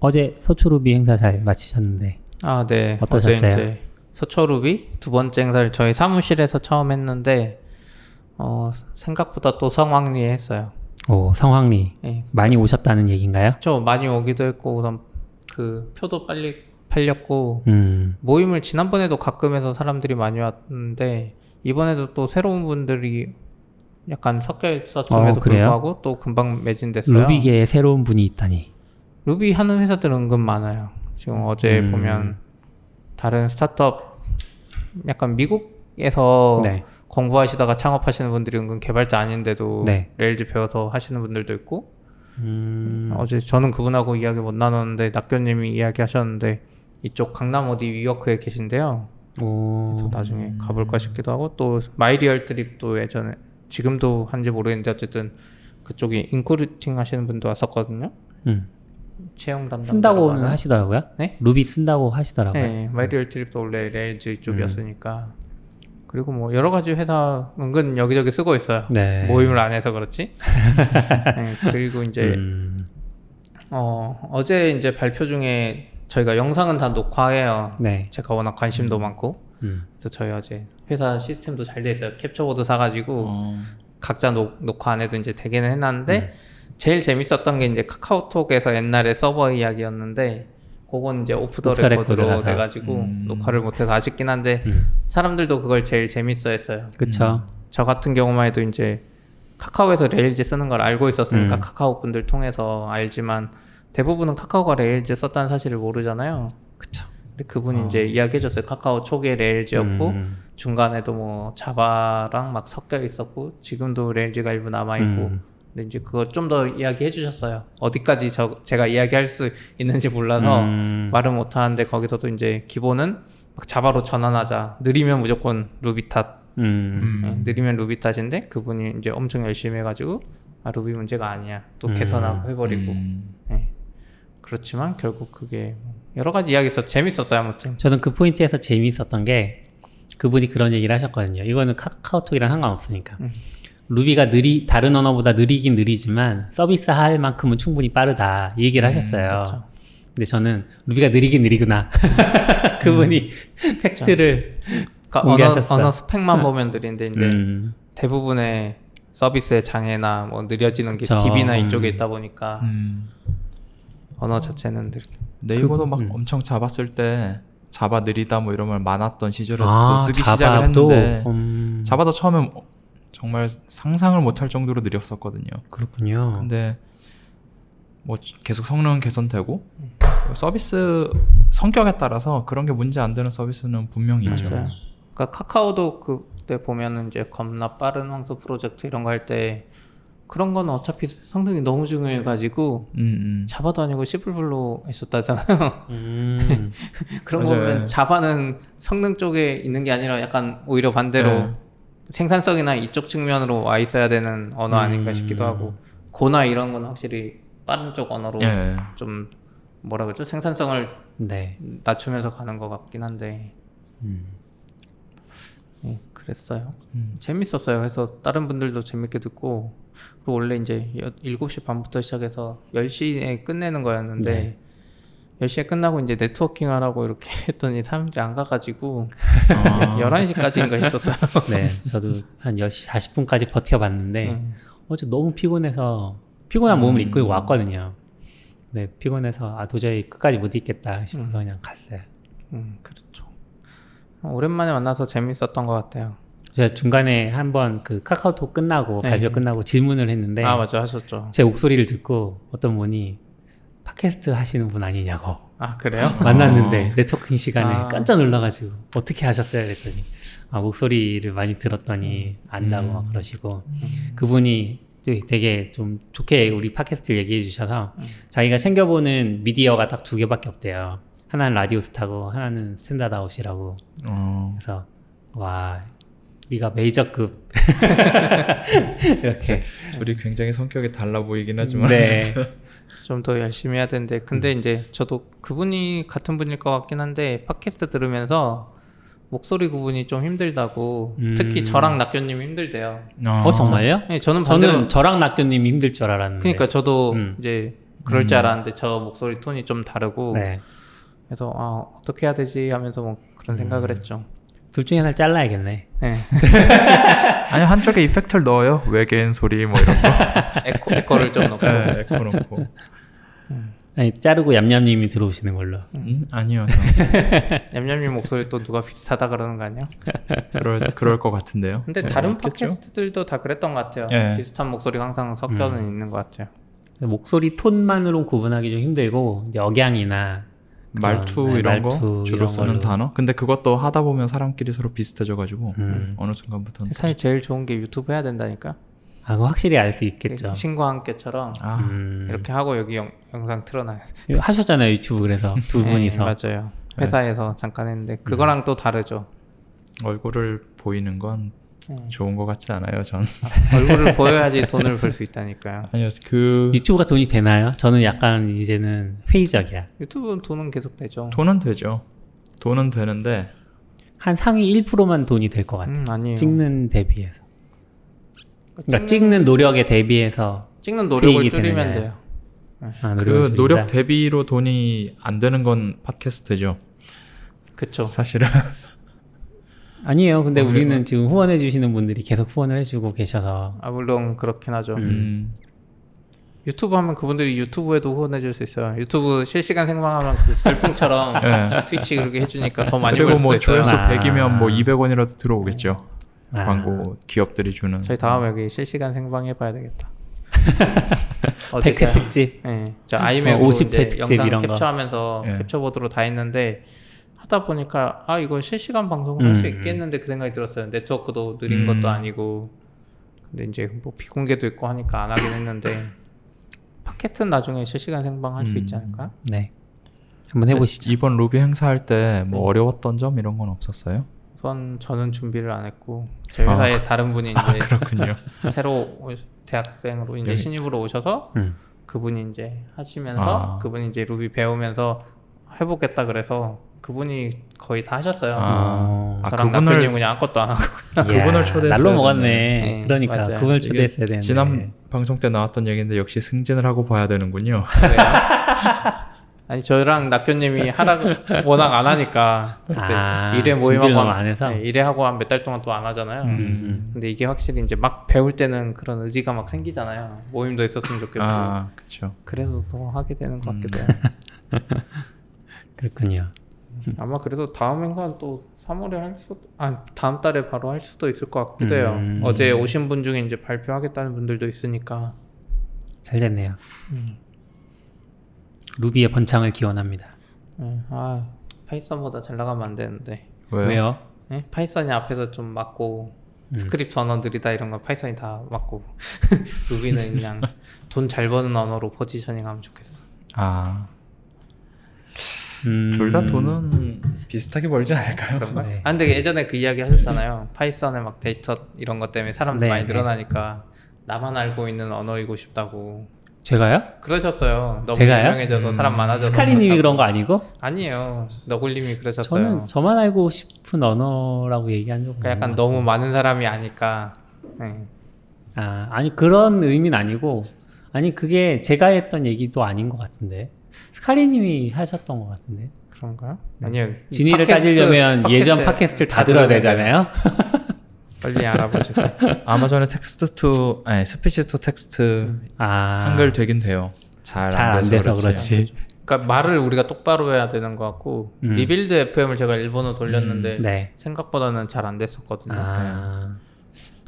어제 서초루비 행사 잘 마치셨는데 아, 네. 어떠셨어요? 어제 서초루비 두 번째 행사를 저희 사무실에서 처음 했는데 어, 생각보다 또 성황리 했어요. 오 성황리 예. 많이 오셨다는 얘기인가요? 저 많이 오기도 했고 우선 그 표도 빨리 팔렸고 음, 모임을 지난번에도 가끔 해서 사람들이 많이 왔는데 이번에도 또 새로운 분들이 약간 섞여 있었음에도 어? 불구하고 또 금방 매진됐어요. 루비계에 새로운 분이 있다니. 루비 하는 회사들 은근 많아요. 지금 어제 음. 보면 다른 스타트업 약간 미국에서 네. 공부하시다가 창업하시는 분들이 은근 개발자 아닌데도 네. Rails 배워서 하시는 분들도 있고 음, 어제 저는 그분하고 이야기 못 나눴는데 낙교님이 이야기하셨는데 이쪽 강남 어디 위워크에 계신데요. 오, 그래서 나중에 가볼까 싶기도 하고 또 마이리얼 트립도 예전에 지금도 한지 모르겠는데 어쨌든 그쪽이 recruiting 하시는 분도 왔었거든요. 음. 채용 담당 쓴다고는 하시더라고요. 네? 루비 쓴다고 하시더라고요. 네, 마이리얼 트립도 원래 Rails 쪽이었으니까 그리고 뭐 여러 가지 회사 은근 여기저기 쓰고 있어요. 네. 모임을 안 해서 그렇지. 네, 그리고 이제 음, 어, 어제 이제 발표 중에 저희가 영상은 다 녹화해요. 네. 제가 워낙 관심도 많고 음. 그래서 저희 어제 회사 시스템도 잘 돼 있어요. capture board 사가지고 어, 각자 녹, 녹화 안 해도 이제 되게는 해놨는데 음. 제일 재밌었던 게 이제 카카오톡에서 옛날에 서버 이야기였는데 그건 이제 off the record로. 돼가지고 음. 녹화를 못해서 아쉽긴 한데 음. 사람들도 그걸 제일 재밌어했어요. 그쵸. 저 같은 경우만 해도 이제 카카오에서 Rails 쓰는 걸 알고 있었으니까 음. 카카오 분들 통해서 알지만 대부분은 카카오가 Rails 썼다는 사실을 모르잖아요. 그쵸. 근데 그분이 이제 이야기해줬어요. 카카오 초기에 Rails였고 음. 중간에도 뭐 Java랑 막 섞여 있었고 지금도 Rails가 일부 남아 있고 음. 근데 이제 그거 좀 더 이야기해 주셨어요. 어디까지 저 제가 이야기할 수 있는지 몰라서 음. 말을 못 하는데 거기서도 이제 기본은 막 자바로 전환하자. 느리면 무조건 루비 탓. 음. 예, 느리면 루비 탓인데 그분이 이제 엄청 열심히 해가지고 아 루비 문제가 아니야. 또 음. 개선하고 해버리고. 음. 예. 그렇지만 결국 그게 여러 가지 이야기 있어 재밌었어요 아무튼. 저는 그 포인트에서 재미있었던 게 그분이 그런 얘기를 하셨거든요. 이거는 카카오톡이랑 상관없으니까. 음. 루비가 느리 다른 언어보다 느리긴 느리지만 서비스 할 만큼은 충분히 빠르다 이 얘기를 하셨어요. 그쵸. 근데 저는 루비가 느리긴 느리구나. 그분이 팩트를 그러니까 언어, 공개하셨어. 언어 스펙만 보면 느린데 이제 음, 대부분의 서비스의 장애나 뭐 느려지는 게 그쵸. DB나 음. 이쪽에 있다 보니까 음. 언어 자체는 느 네이버도 막 음. 엄청 잡았을 때 자바 느리다 뭐 이런 말 많았던 시절에도 아, 쓰기 자바도, 시작을 했는데 음, 자바도 처음에 정말 상상을 못할 정도로 느렸었거든요. 그렇군요. 근데 뭐 계속 성능은 개선되고 서비스 성격에 따라서 그런 게 문제 안 되는 서비스는 분명히 있죠. 맞아요. 그러니까 카카오도 그때 보면은 이제 겁나 빠른 황소 프로젝트 이런 거 할 때 그런 건 어차피 성능이 너무 중요해가지고 음, 음. 자바도 아니고 C++로 했었다잖아요. 음, 그런 거 맞아요. 보면 자바는 성능 쪽에 있는 게 아니라 약간 오히려 반대로 네. 생산성이나 이쪽 측면으로 와 있어야 되는 언어 아닌가 음. 싶기도 하고 고나 이런 건 확실히 빠른 쪽 언어로 예. 좀 뭐라 그러죠 생산성을 네. 낮추면서 가는 것 같긴 한데 음. 예, 그랬어요. 음. 재밌었어요. 그래서 다른 분들도 재밌게 듣고 그리고 원래 이제 여- 7시 반부터 시작해서 10시에 끝내는 거였는데 네. 10시에 끝나고 이제 네트워킹 하라고 이렇게 했더니 사람들이 안 가가지고 아. 11시까지인가 했었어요. 네, 저도 한 10시 40분까지 버텨봤는데 음. 어제 너무 피곤해서 피곤한 몸을 음. 이끌고 왔거든요. 네, 피곤해서 아 도저히 끝까지 못 있겠다 싶어서 그냥 갔어요. 음, 그렇죠. 오랜만에 만나서 재밌었던 것 같아요. 제가 중간에 한번 그 카카오톡 끝나고 네. 발표 끝나고 질문을 했는데 아 맞아 하셨죠. 제 목소리를 듣고 어떤 분이 팟캐스트 하시는 분 아니냐고 아 그래요? 만났는데 네트워킹 시간에 아. 깜짝 놀라가지고 어떻게 하셨어요? 그랬더니 아 목소리를 많이 들었더니 안다고 막 그러시고 그분이 되게- 좀 좋게 우리 팟캐스트 얘기해 주셔서 자기가 챙겨보는 미디어가 딱 두 개밖에 없대요. 하나는 라디오 스타고 하나는 Standard Out이라고 어. 그래서 와 우리가 메이저급 이렇게 둘이 굉장히 성격이 달라 보이긴 하지만 네. 좀 더 열심히 해야 되는데 근데 이제 저도 그분이 같은 분일 것 같긴 한데 팟캐스트 들으면서 목소리 구분이 좀 힘들다고 음. 특히 저랑 낙교님이 힘들대요. 어 정말요? 네, 저는 반대로 저는 저랑 낙교님 힘들 줄 알았는데 그러니까 저도 음. 이제 그럴 줄 음. 알았는데 저 목소리 톤이 좀 다르고 네. 그래서 아 어떻게 해야 되지 하면서 뭐 그런 음. 생각을 했죠. 둘 중에 하나를 잘라야겠네. 네. 아니 한쪽에 이펙트를 넣어요. 외계인 소리 뭐 이런 거. 에코 에코를 좀 넣고 네, 에코 넣고. 아니 자르고 얌얌님이 들어오시는 걸로. 음, 아니요. 냠냠님 목소리 또 누가 비슷하다 그러는 거 아니야? 그럴 그럴 것 같은데요. 근데 네, 다른 있겠죠? 팟캐스트들도 다 그랬던 것 같아요. 예. 비슷한 목소리가 항상 섞여는 있는 것 같아요. 목소리 톤만으로 구분하기 좀 힘들고 이제 억양이나 말투 그런, 네, 이런 거 말투 주로 이런 쓰는 걸로. 단어. 근데 그것도 하다 보면 사람끼리 서로 비슷해져가지고 음. 어느 순간부터는 사실 제일 좋은 게 유튜브 해야 된다니까. 아 그거 확실히 알 수 있겠죠. 신과 함께처럼 아 음, 이렇게 하고 여기 영, 영상 틀어놔요. 하셨잖아요 유튜브 그래서 두 네, 분이서. 맞아요. 회사에서 잠깐 했는데 그거랑 또 다르죠. 얼굴을 보이는 건 네. 좋은 것 같지 않아요. 전 얼굴을 보여야지 돈을 벌 수 있다니까요. 아니요 그 유튜브가 돈이 되나요? 저는 약간 이제는 회의적이야. 유튜브는 돈은 계속 되죠. 돈은 되죠. 돈은 되는데 한 상위 1%만 돈이 될 것 같아. 음, 아니에요. 찍는 대비해서. 그러니까 찍는 노력에 대비해서 찍는 노력을 줄이면 되느냐. 돼요. 아, 그 노력. 대비로 돈이 안 되는 건 팟캐스트죠. 그쵸. 사실은 아니에요. 근데 어? 우리는 지금 후원해 주시는 분들이 계속 후원을 해주고 계셔서 아 물론 그렇긴 하죠. 음, 유튜브 하면 그분들이 유튜브에도 후원해 줄 수 있어요. 유튜브 실시간 생방하면 그 별풍처럼 예. 트위치 그렇게 해주니까 더 많이 그리고 벌 수도 뭐 있어요. 조회수 아. 100이면 뭐 200원이라도 들어오겠죠. 아, 광고 기업들이 주는. 저희 다음에 여기 실시간 생방 해봐야 되겠다. 100회 특집. 예, 저 아이맥으로 뭐 50회 이제 특집 영상 이런 거. 캡처하면서 예. 캡처보드로 다 했는데 하다 보니까 아 이거 실시간 방송을 할수 음. 있겠는데 그 생각이 들었어요. 네트워크도 느린 음. 것도 아니고 근데 이제 뭐 비공개도 있고 하니까 안 하긴 했는데 팟캐스트는 나중에 실시간 생방 할수 음. 있지 않을까? 네. 한번 해보시죠. 이번 루비 행사할 때 뭐 어려웠던 점 이런 건 없었어요? 우선 저는 준비를 안 했고 저희 아. 회사에 다른 분이 이제 그렇군요. 새로 오- 대학생으로 이제 여기. 신입으로 오셔서 음. 그분이 이제 하시면서 아. 그분이 이제 루비 배우면서 해보겠다 그래서 그분이 거의 다 하셨어요. 아, 아 저랑 그분을 그냥 아무것도 안 하고 그분을 초대했어야 날로 먹었네. 되네. 그러니까 네, 맞아요. 그분을 초대했어야 되는데. 지난 방송 때 나왔던 얘기인데 역시 승진을 하고 봐야 되는군요. 아니 저랑 낙교님이 하라 워낙 안 하니까 그때 아, 일회 모임하고 안 해서? 네, 일회 하고 한 몇 달 동안 또 안 하잖아요. 음. 근데 이게 확실히 이제 막 배울 때는 그런 의지가 막 생기잖아요. 모임도 있었으면 좋겠고. 아 그렇죠. 그래서 더 하게 되는 것 같기도 해요. 그렇군요. 아마 그래도 다음 행사는 또 3월에 할 수도, 아 다음 달에 바로 할 수도 있을 것 같기도 해요. 음. 어제 오신 분 중에 이제 발표하겠다는 분들도 있으니까. 잘 됐네요. 음. Ruby의 번창을 기원합니다. 네, 아 Python보다 잘 나가면 안 되는데. 왜요? 왜요? 네? Python이 앞에서 좀 맞고 음. 스크립트 언어 느리다 이런 건 Python이 다 맞고 Ruby는 그냥 돈 잘 버는 언어로 포지셔닝하면 좋겠어. 아. 음, 둘다 돈은 비슷하게 벌지 않을까요? 그런가? 네. 아 근데 예전에 그 이야기 하셨잖아요. Python에 막 데이터 이런 것 때문에 사람들 네, 많이 네. 늘어나니까 나만 알고 있는 언어이고 싶다고 제가요? 그러셨어요. 너무 제가요? 유명해져서 사람 많아져서 스카리님이. 그런 거 아니고? 아니에요. 너굴님이 그러셨어요. 저는 저만 알고 싶은 언어라고 얘기한 적은 그러니까 약간 너무 많은 사람이 아니까. 네. 아, 아니 그런 의미는 아니고 아니 그게 제가 했던 얘기도 아닌 것 같은데 스카리님이 하셨던 것 같은데 그런가요? 아니요. 진위를 팟캐스트- 따지려면 예전 팟캐스트 팟캐스트를 다 들어야 되잖아요. 빨리 알아보세요. 아마존에 text to 아니 speech to text 아, 한글 되긴 돼요. 잘잘안안 돼서, 그렇지. 그렇지. 그러니까 말을 우리가 똑바로 해야 되는 것 같고 음. Rebuild FM을 제가 일본어 돌렸는데 네. 생각보다는 잘 안 됐었거든요. 아,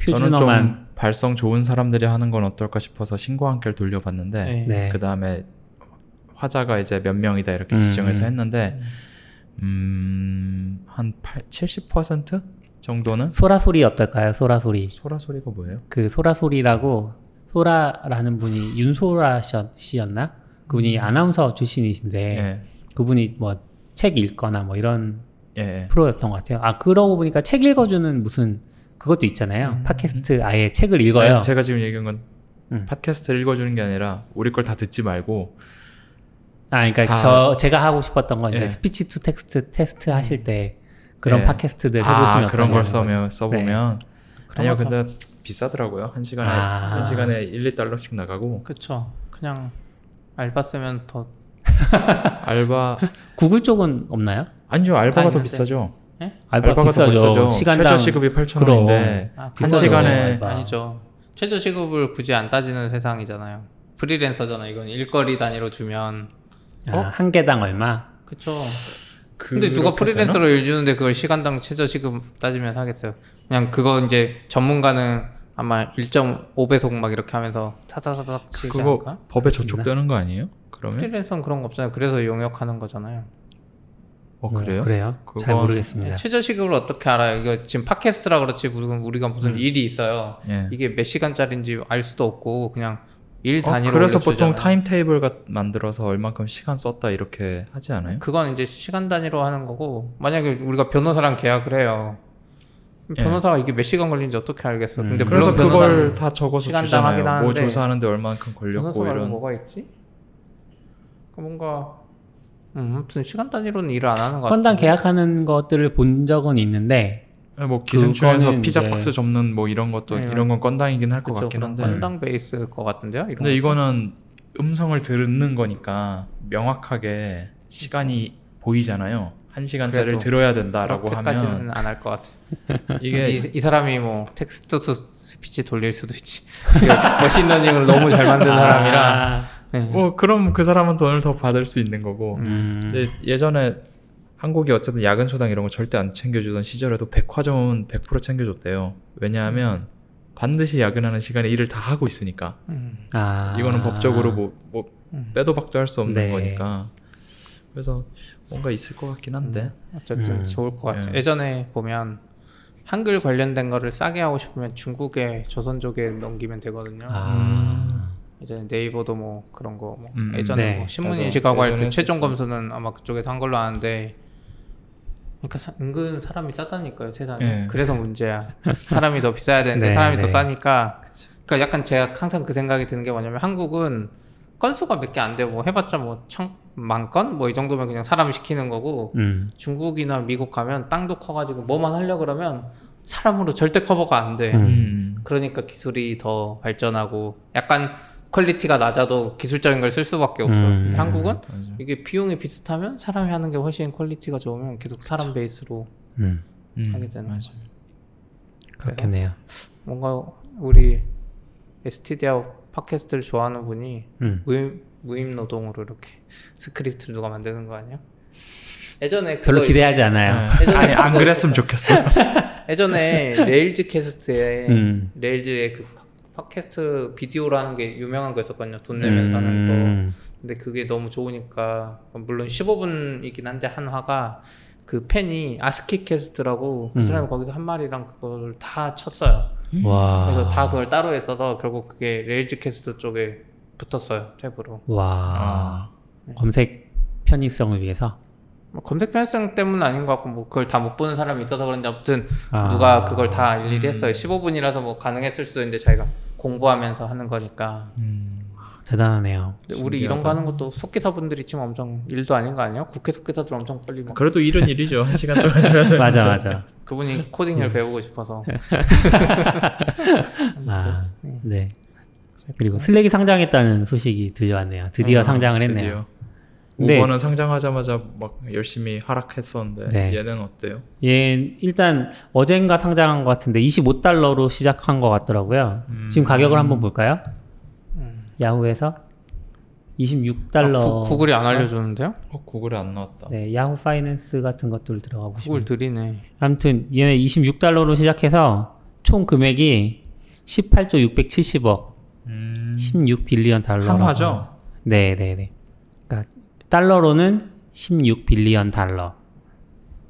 저는 표준어만 좀 발성 좋은 사람들이 하는 건 어떨까 싶어서 신과 함께를 돌려봤는데 네. 네. 그 다음에 화자가 이제 몇 명이다 이렇게 음, 지정해서 음. 했는데 음한 70% 정도는 소라 소리 어떨까요? 소라 소리. 소라 소리가 뭐예요? 그 소라 소리라고 소라라는 분이 윤소라 씨- 씨였나? 그분이 아나운서 출신이신데 예. 그분이 뭐 책 읽거나 뭐 이런 예. 프로였던 것 같아요. 아 그러고 보니까 책 읽어주는 무슨 그것도 있잖아요. 팟캐스트 아예 책을 읽어요. 아니, 제가 지금 얘기한 건 음. 팟캐스트를 읽어주는 게 아니라 우리 걸 다 듣지 말고 아 그러니까 다- 저 제가 하고 싶었던 건 이제 예. speech to text 테스트 하실 때 그런 예. 팟캐스트들 해보시면 아 그런 걸. 써면 써보면 그런 아니요 거 근데 비싸더라고요 한 시간에 아. 한 시간에 1, 2달러씩 나가고 그쵸. 그냥 알바 쓰면 더 알바 구글 쪽은 없나요? 아니죠 알바가 더. 비싸죠. 알바 알바가 비싸죠. 더 비싸죠. 시간당 최저 시급이 8천 그럼. 원인데 아, 한 시간에 알바. 아니죠. 최저 시급을 굳이 안 따지는 세상이잖아요. 프리랜서잖아. 이건 일거리 단위로 주면 아, 한 개당 얼마? 그쵸. 근데 누가 프리랜서로 일 주는데 그걸 시간당 최저 시급 따지면 하겠어요. 그냥 그거 이제 전문가는 아마 1.5배속 막 이렇게 하면서 타타타닥 치지 그거 않을까? 법에 저촉되는 거 아니에요? 그러면 프리랜서는 그런 거 없잖아요. 그래서 용역하는 거잖아요. 어 그래요? 그래요? 잘 그건- 모르겠습니다. 최저 시급을 어떻게 알아요? 이거 지금 팟캐스트라 그렇지 무슨 우리가 무슨 일이 있어요. 예. 이게 몇 시간짜리인지 알 수도 없고 그냥 일 어, 단위로 그래서 올려주잖아요. 보통 타임 테이블 같 만들어서 얼만큼 시간 썼다 이렇게 하지 않아요? 그건 이제 시간 단위로 하는 거고 만약에 우리가 변호사랑 계약을 해요. 예. 변호사가 이게 몇 시간 걸리는지 어떻게 알겠어? 음. 근데 그래서 그걸 다 적어서 주잖아요. 뭐 하는데 조사하는데 얼만큼 걸렸고 이런. 뭐가 있지? 그 뭔가 음, 아무튼 시간 단위로는 일을 안 하는 것 같아요. 계약하는 것들을 본 적은 있는데 뭐 기생충에서 피자 박스 접는 뭐 이런 것도 네. 이런 건 건당이긴 할 것 같긴 한데. 건당 베이스일 것 같은데요? 이런 근데 거. 이거는 음성을 듣는 거니까 명확하게 시간이 보이잖아요. 한 시간짜리를 들어야 된다라고 하면 안 할 것 같아. 이게 이, 이 사람이 뭐 text to speech 돌릴 수도 있지. 이거 machine learning을 너무 잘 만든 사람이라. 아, 네. 뭐 그럼 그 사람은 돈을 더 받을 수 있는 거고. 음, 예전에 한국이 어쨌든 야근 수당 이런 거 절대 안 챙겨주던 시절에도 백화점은 100% 챙겨줬대요. 왜냐하면 반드시 야근하는 시간에 일을 다 하고 있으니까. 음. 아, 이거는 법적으로 뭐, 뭐 음. 빼도 박도 할 수 없는 네. 거니까. 그래서 뭔가 있을 것 같긴 한데. 어쨌든 음. 좋을 것 같아요. 예. 예전에 보면 한글 관련된 거를 싸게 하고 싶으면 중국에 조선족에 넘기면 되거든요. 아, 예전에 네이버도 뭐 그런 거, 뭐 음, 예전에 네. 뭐 신문. 인식하고 할 때 최종. 검수는 아마 그쪽에서 한 걸로 아는데, 그러니까 사- 은근 사람이 싸다니까요 세상에. 네. 그래서 문제야. 사람이 더 비싸야 되는데 네, 사람이 더 네. 싸니까. 그러니까 약간 제가 항상 그 생각이 드는 게 뭐냐면 한국은 건수가 몇 개 안 되고 뭐 해봤자 뭐천만 건 뭐 이 정도면 그냥 사람 시키는 거고 음, 중국이나 미국 가면 땅도 커가지고 뭐만 하려 그러면 사람으로 절대 커버가 안 돼. 음. 음. 그러니까 기술이 더 발전하고 약간 퀄리티가 낮아도 기술적인 걸 쓸 수밖에 없어. 음. 근데 한국은 맞아. 이게 비용이 비슷하면 사람이 하는 게 훨씬 퀄리티가 좋으면 계속 사람 베이스로 음, 음, 하게 되는 맞아. 그렇겠네요. 뭔가 우리 STDOUT 팟캐스트를 좋아하는 분이 음, 무임 무임 노동으로 이렇게 스크립트를 누가 만드는 거 아니야? 예전에 별로 기대하지 않아요. 예전에 아니 안 그랬으면 좋겠어. 예전에 RailsCasts에 음. Rails의 그 팟- 팟캐스트 비디오라는 게 유명한 거 있었거든요. 돈 내면서 하는 음, 거. 근데 그게 너무 좋으니까 물론 15분이긴 한데 한 화가 그 팬이 ASCIIcasts라고 그 음. 사람이 거기서 한 말이랑 그걸 다 쳤어요. 와, 그래서 다 그걸 따로 했어서 결국 그게 RailsCasts 쪽에 붙었어요 탭으로. 와, 아. 검색 편의성을 위해서. 뭐 검색 편의성 때문은 아닌 것 같고 뭐 그걸 다 못 보는 사람이 있어서 그런지 아무튼 아. 누가 그걸 다 일일이 했어요. 15분이라서 뭐 가능했을 수도 있는데 자기가 공부하면서 하는 거니까. 음. 대단하네요. 근데 우리 이런 거 하는 것도 속기사분들이 치면 엄청 일도 아닌 거 아니야? 국회 속기사들 엄청 빨리 막 그래도 일은 일이죠. 한 시간 동안 줘야 돼. 맞아, 맞아. 그분이 코딩을 배우고 싶어서 아, 네. 그리고 슬랙이 상장했다는 소식이 들려왔네요. 드디어 어, 상장을 했네요. 드디어. 근데- 5번은 상장하자마자 막 열심히 하락했었는데 네. 얘는 어때요? 얘 일단 어젠가 상장한 것 같은데 25달러로 시작한 것 같더라고요. 음. 지금 가격을 한번 볼까요? 음. 야후에서 26달러. 아, 구, 구글이 안 알려주는데요? 어 구글에 안 나왔다. 네, 야후 파이낸스 같은 것들 들어가 보시면. 구글 들이네. 아무튼 얘네 26달러로 시작해서 총 금액이 18조 670억, 음. 16 빌리언 달러. 한화죠? 네, 네, 네. 그러니까 달러로는 16 빌리언 달러.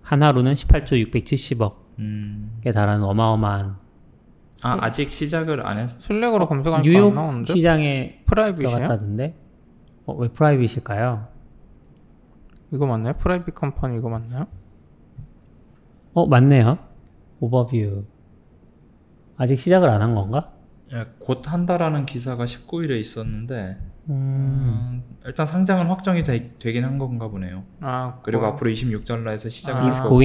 한화로는 18조 670억에 음. 달하는 어마어마한 아 아직 시작을 안 했. 슬랙으로 검색하니까 안 뉴욕 나오는데? 시장에 private이야? 들어갔다던데. 어, 왜 private일까요? 이거 맞나요? private company 이거 맞나요? 어, 맞네요. 오버뷰. 아직 시작을 안 한 건가? 예, 곧 한다라는 기사가 19일에 있었는데 음, 음, 일단 상장은 확정이 되, 되긴 한 건가 보네요. 아 그리고 그거- 앞으로 26달러에서 시작을 아. 할 거고.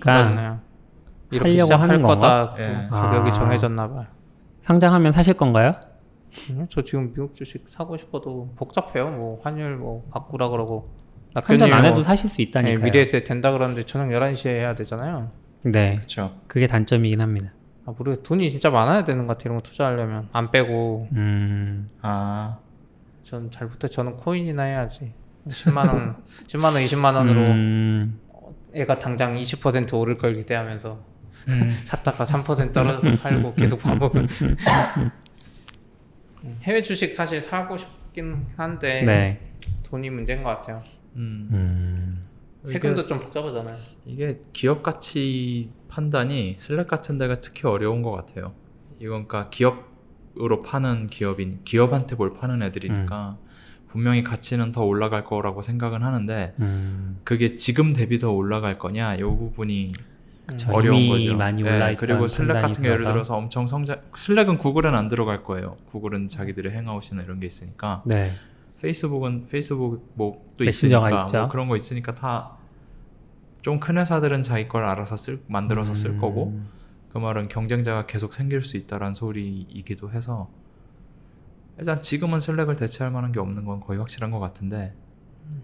그렇네요. 이렇게 하려고 시작할 하는 거다. 예. 가격이 아. 정해졌나 봐요. 상장하면 사실 건가요? 음, 저 지금 미국 주식 사고 싶어도 복잡해요. 뭐 환율 뭐 바꾸라 그러고 환전 안 뭐, 해도 사실 수 네, 있다니까요. 미래에셋 된다 그러는데 저녁 11시에 해야 되잖아요. 네, 그렇죠. 그게 단점이긴 합니다. 아, 모르겠 돈이 진짜 많아야 되는 것 같아. 이런 거 투자하려면 안 빼고 음, 아 전 잘 못해. 저는 코인이나 해야지. 10만 원, 10만 원, 20만 원으로 음, 애가 당장 20% 오를 걸 기대하면서 음. 샀다가 3% 떨어져서 팔고 계속 반복을. 음, 해외 주식 사실 사고 싶긴 한데 네, 돈이 문제인 것 같아요. 음. 음, 세금도 좀 복잡하잖아요. 이게 기업 가치 판단이 슬랙 같은 데가 특히 어려운 것 같아요. 이건 그러니까 기업 으로 파는 기업인 기업한테 뭘 파는 애들이니까 분명히 가치는 더 올라갈 거라고 생각은 하는데 음, 그게 지금 대비 더 올라갈 거냐 이 부분이 그쵸. 어려운 거죠. 많이 예, 올라있던 그리고 슬랙 같은 게 예를 들어서. 엄청 성장 슬랙은 구글은 안 들어갈 거예요. 구글은 자기들의 행아웃이나 이런 게 있으니까 네, 페이스북은 페이스북 뭐또 메신저가 있으니까. 뭐 그런 거 있으니까 다 좀 큰 회사들은 자기 걸 알아서 쓸 만들어서 쓸 음, 거고 그 말은 경쟁자가 계속 생길 수 있다라는 소리이기도 해서 일단 지금은 슬랙을 대체할 만한 게 없는 건 거의 확실한 것 같은데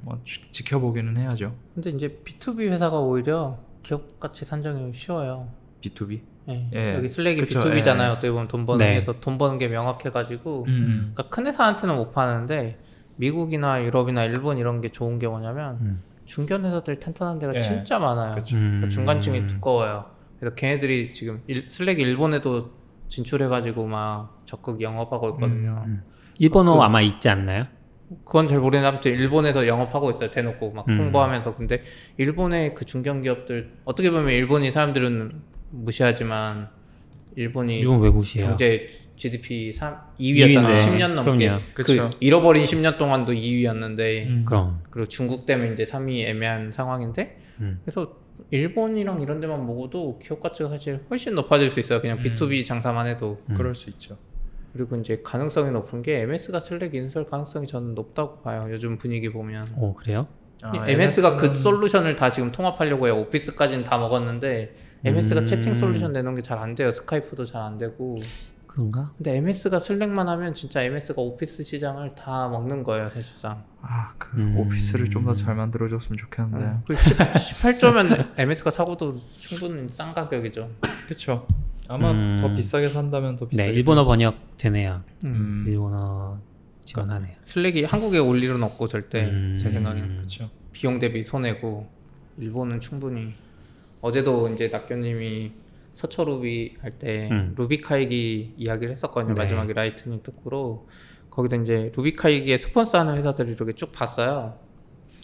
뭐 지- 지켜보기는 해야죠. 근데 이제 B2B 회사가 오히려 기업 가치 산정이 쉬워요. B2B. 예. 예. 여기 슬랙이 그쵸, B2B잖아요. 예. 어떻게 보면 돈 버는 네. 게서 돈 버는 게 명확해가지고 음. 그러니까 큰 회사한테는 못 파는데 미국이나 유럽이나 일본 이런 게 좋은 게 뭐냐면 음. 중견 회사들 탄탄한 데가 예. 진짜 많아요. 음, 그러니까 중간층이 두꺼워요. 그래서 걔네들이 지금 일, 슬랙이 일본에도 진출해가지고 막 적극 영업하고 있거든요. 음. 일본어 그- 아마 있지 않나요? 그건 잘 모르겠는데 아무튼 일본에서 영업하고 있어요. 대놓고 막 음. 홍보하면서. 근데 일본의 그 중견 기업들 어떻게 보면 일본이 사람들은 무시하지만 일본이 일본 왜 무시해요? 경제 GDP 3, 2위였잖아요. 이위인데. 10년 넘게. 그럼요. 그 그쵸. 잃어버린 10년 동안도 2위였는데 음. 그럼 그리고 중국 때문에 이제 3위 애매한 상황인데 음. 그래서 일본이랑 이런 데만 먹어도 기업 가치가 사실 훨씬 높아질 수 있어요. 그냥 음. B2B 장사만 해도. 그럴 수 있죠. 그리고 이제 가능성이 높은 게 MS가 슬랙 인수할 가능성이 저는 높다고 봐요. 요즘 분위기 보면. 오 그래요? 아, MS가 그 MS 는 솔루션을 다 지금 통합하려고 해요. 오피스까지는 다 먹었는데 MS가 음. 채팅 솔루션 내놓은 게 잘 안 돼요. 스카이프도 잘 안 되고. 그런가? 근데 MS가 슬랙만 하면 진짜 MS가 오피스 시장을 다 먹는 거예요, 사실상. 아, 그 음. 오피스를 좀 더 잘 만들어줬으면 좋겠는데. 응. 그 18조면 MS가 사고도 충분히 싼 가격이죠. 그렇죠. 아마 음. 더 비싸게 산다면 더 비싸게. 네 일본어 번역 되네요. 음. 일본어 지원하네요. 슬랙이 한국에 올 일은 없고 절대 음. 제 생각에는 그렇죠. 비용 대비 손해고 일본은 충분히 어제도 이제 낙교님이 서처루비 할때 음. RubyKaigi 이야기를 했었거든요 네. 마지막에 lightning talk로 거기다 이제 루비카이기에 스폰서하는 회사들을 이렇게 쭉 봤어요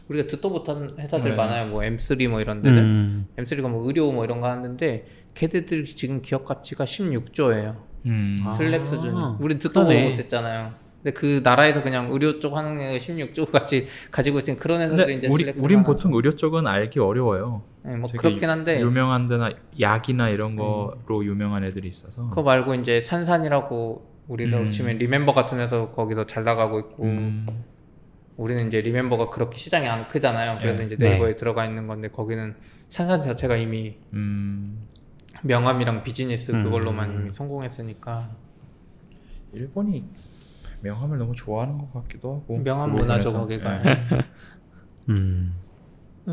우리가 듣도 못한 회사들 네. 많아요 뭐 M3 뭐 이런 데는 음, M3가 뭐 의료 뭐 이런 거 하는데 걔네들 지금 기업 가치가 16조예요 음. 아. 슬랙 수준이 우리 듣도. 못했잖아요 근데 그 나라에서 그냥 의료 쪽 하는 애 16조 같이 가지고 있으니 그런 회사들이 근데 이제 우리 우린 보통 의료 쪽은 알기 어려워요. 네, 뭐 그렇긴 한데 유명한 데나 약이나 이런 거로 유명한 애들이 있어서. 그거 말고 이제 산산이라고 우리로 음. 치면 리멤버 같은 회사 거기서 잘 나가고 있고 음. 우리는 이제 리멤버가 그렇게 시장이 안 크잖아요. 그래서 네. 이제 네이버에 들어가 있는 건데 거기는 산산 자체가 이미 음. 명함이랑 비즈니스 음. 그걸로만 이미 성공했으니까 일본이 명함을 너무 좋아하는 것 같기도 하고. 명함 그 문화죠. 거기가. 네. 음,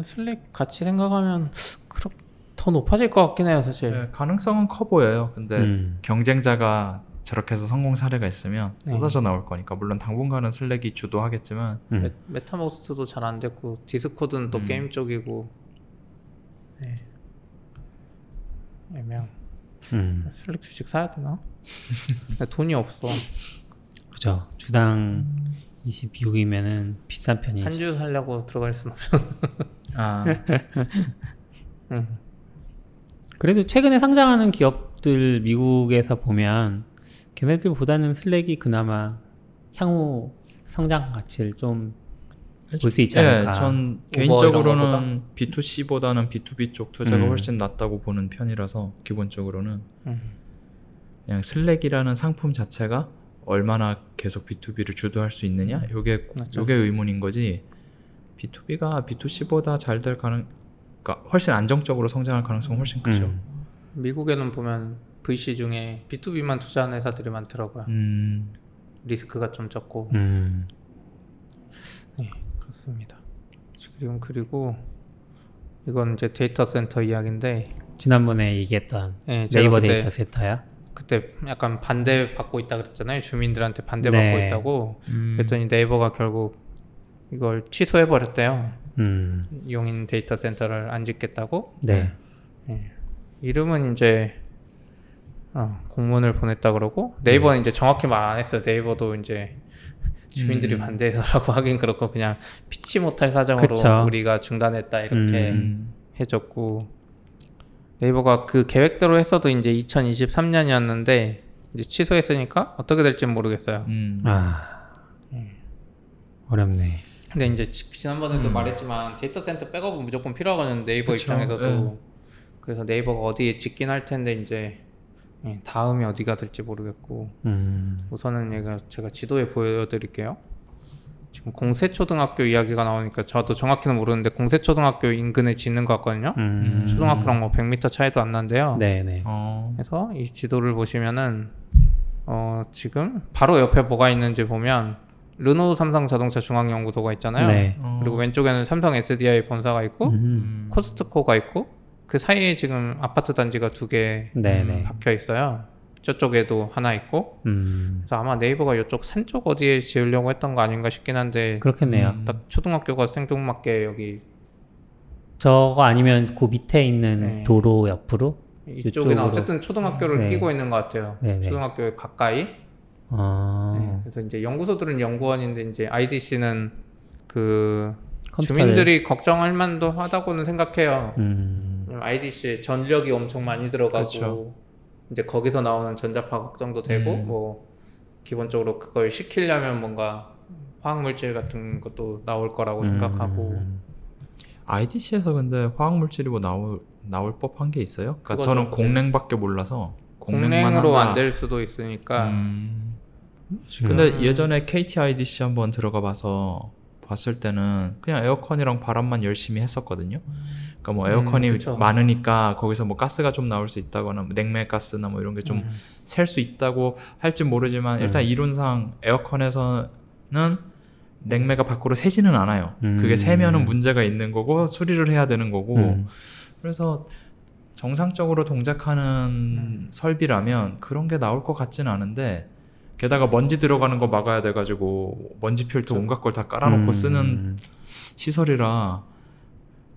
슬랙 같이 생각하면 그렇 더 높아질 것 같긴 해요 사실. 네, 가능성은 커 보여요. 근데 음. 경쟁자가 저렇게 해서 성공 사례가 있으면 네. 쏟아져 나올 거니까 물론 당분간은 슬랙이 주도하겠지만 음. 메, 메타버스도 잘 안 됐고 디스코드는 또 음. 게임 쪽이고. 네. 애매한. 음, 슬랙 주식 사야 되나? 근데 돈이 없어. 그죠. 주당 22억이면은 비싼 편이지. 한주 살려고 들어갈 순 없어. 아 응. 그래도 최근에 상장하는 기업들 미국에서 보면 걔네들보다는 슬랙이 그나마 향후 성장 가치를 좀 볼 수 있지 예, 않을까. 전 우버 이런 개인적으로는 B2C보다는 B2B 쪽 투자가 음. 훨씬 낫다고 보는 편이라서 기본적으로는 음. 그냥 슬랙이라는 상품 자체가 얼마나 계속 B2B를 주도할 수 있느냐 요게 맞죠. 요게 의문인 거지 B2B가 B2C보다 잘 될 가능 그러니까 훨씬 안정적으로 성장할 가능성은 훨씬 크죠. 음. 미국에는 보면 VC 중에 B2B만 투자하는 회사들이 많더라고요. 음, 리스크가 좀 적고 음. 그렇습니다. 지금 그리고 이건 이제 데이터 센터 이야기인데 지난번에 얘기했던 예, 제가 네이버 데이터 센터야. 그때 약간 반대 받고 있다 그랬잖아요. 주민들한테 반대 받고 네. 있다고. 음. 그랬더니 네이버가 결국 이걸 취소해 버렸대요. 음. 용인 데이터 센터를 안 짓겠다고. 네. 이름은 이제 어, 공문을 보냈다 그러고 네이버는 음. 이제 정확히 말 안 했어요. 네이버도 이제 주민들이 음. 반대해서라고 하긴 그렇고 그냥 피치 못할 사정으로 그쵸. 우리가 중단했다 이렇게 음. 해줬고 네이버가 그 계획대로 했어도 이제 2023년이었는데 이제 취소했으니까 어떻게 될지 는 모르겠어요. 음. 아. 어렵네. 근데 이제 지- 지난번에도 음. 말했지만 데이터 센터 백업은 무조건 필요하거든요. 네이버 그쵸. 입장에서도. 예. 그래서 네이버가 어디에 짓긴 할 텐데 이제 예, 다음이 어디가 될지 모르겠고 음. 우선은 얘가 제가 지도에 보여드릴게요. 지금 공세초등학교 이야기가 나오니까 저도 정확히는 모르는데 공세초등학교 인근에 짓는 것 같거든요. 음. 초등학교랑 뭐 100m 차이도 안 난대요. 네네. 어. 그래서 이 지도를 보시면은 어 지금 바로 옆에 뭐가 있는지 보면 르노 삼성 자동차 중앙연구소가 있잖아요. 네. 어. 그리고 왼쪽에는 삼성 SDI 본사가 있고 음. 음. 코스트코가 있고 그 사이에 지금 아파트 단지가 두개 네네. 박혀 있어요. 저쪽에도 하나 있고 음. 그래서 아마 네이버가 이쪽 산 쪽 어디에 지으려고 했던 거 아닌가 싶긴 한데 그렇겠네요. 음. 딱 초등학교가 생뚱맞게 여기 저거 아니면 그 밑에 있는 네. 도로 옆으로? 이쪽이나. 어쨌든 초등학교를 네. 끼고 있는 것 같아요. 네네. 초등학교에 가까이. 아. 네, 그래서 이제 연구소들은 연구원인데 이제 IDC는 그 컴퓨터를- 주민들이 걱정할 만도 하다고는 생각해요. 음. IDC에 전력이 엄청 많이 들어가고 그쵸. 이제 거기서 나오는 전자파 걱정도 되고 음. 뭐 기본적으로 그걸 시키려면 뭔가 화학 물질 같은 것도 나올 거라고 생각하고 음. IDC에서 근데 화학 물질이 뭐 나올 나올 법한 게 있어요? 그러니까. 저는 공랭밖에 몰라서 공랭만. 안될 수도 있으니까 음. 근데 예전에 KT IDC 한번 들어가 봐서 봤을 때는 그냥 에어컨이랑 바람만 열심히 했었거든요. 그러니까 뭐 음, 에어컨이 그쵸. 많으니까 거기서 뭐 가스가 좀 나올 수 있다거나 뭐 냉매 가스나 뭐 이런 게 좀 셀수 음. 있다고 할지 모르지만 일단 이론상 에어컨에서는 냉매가 밖으로 새지는 않아요. 음. 그게 새면은 문제가 있는 거고 수리를 해야 되는 거고 음. 그래서 정상적으로 동작하는 설비라면 그런 게 나올 것 같지는 않은데 게다가 먼지 들어가는 거 막아야 돼가지고 먼지 필터 온갖 걸 다 깔아놓고 음. 쓰는 시설이라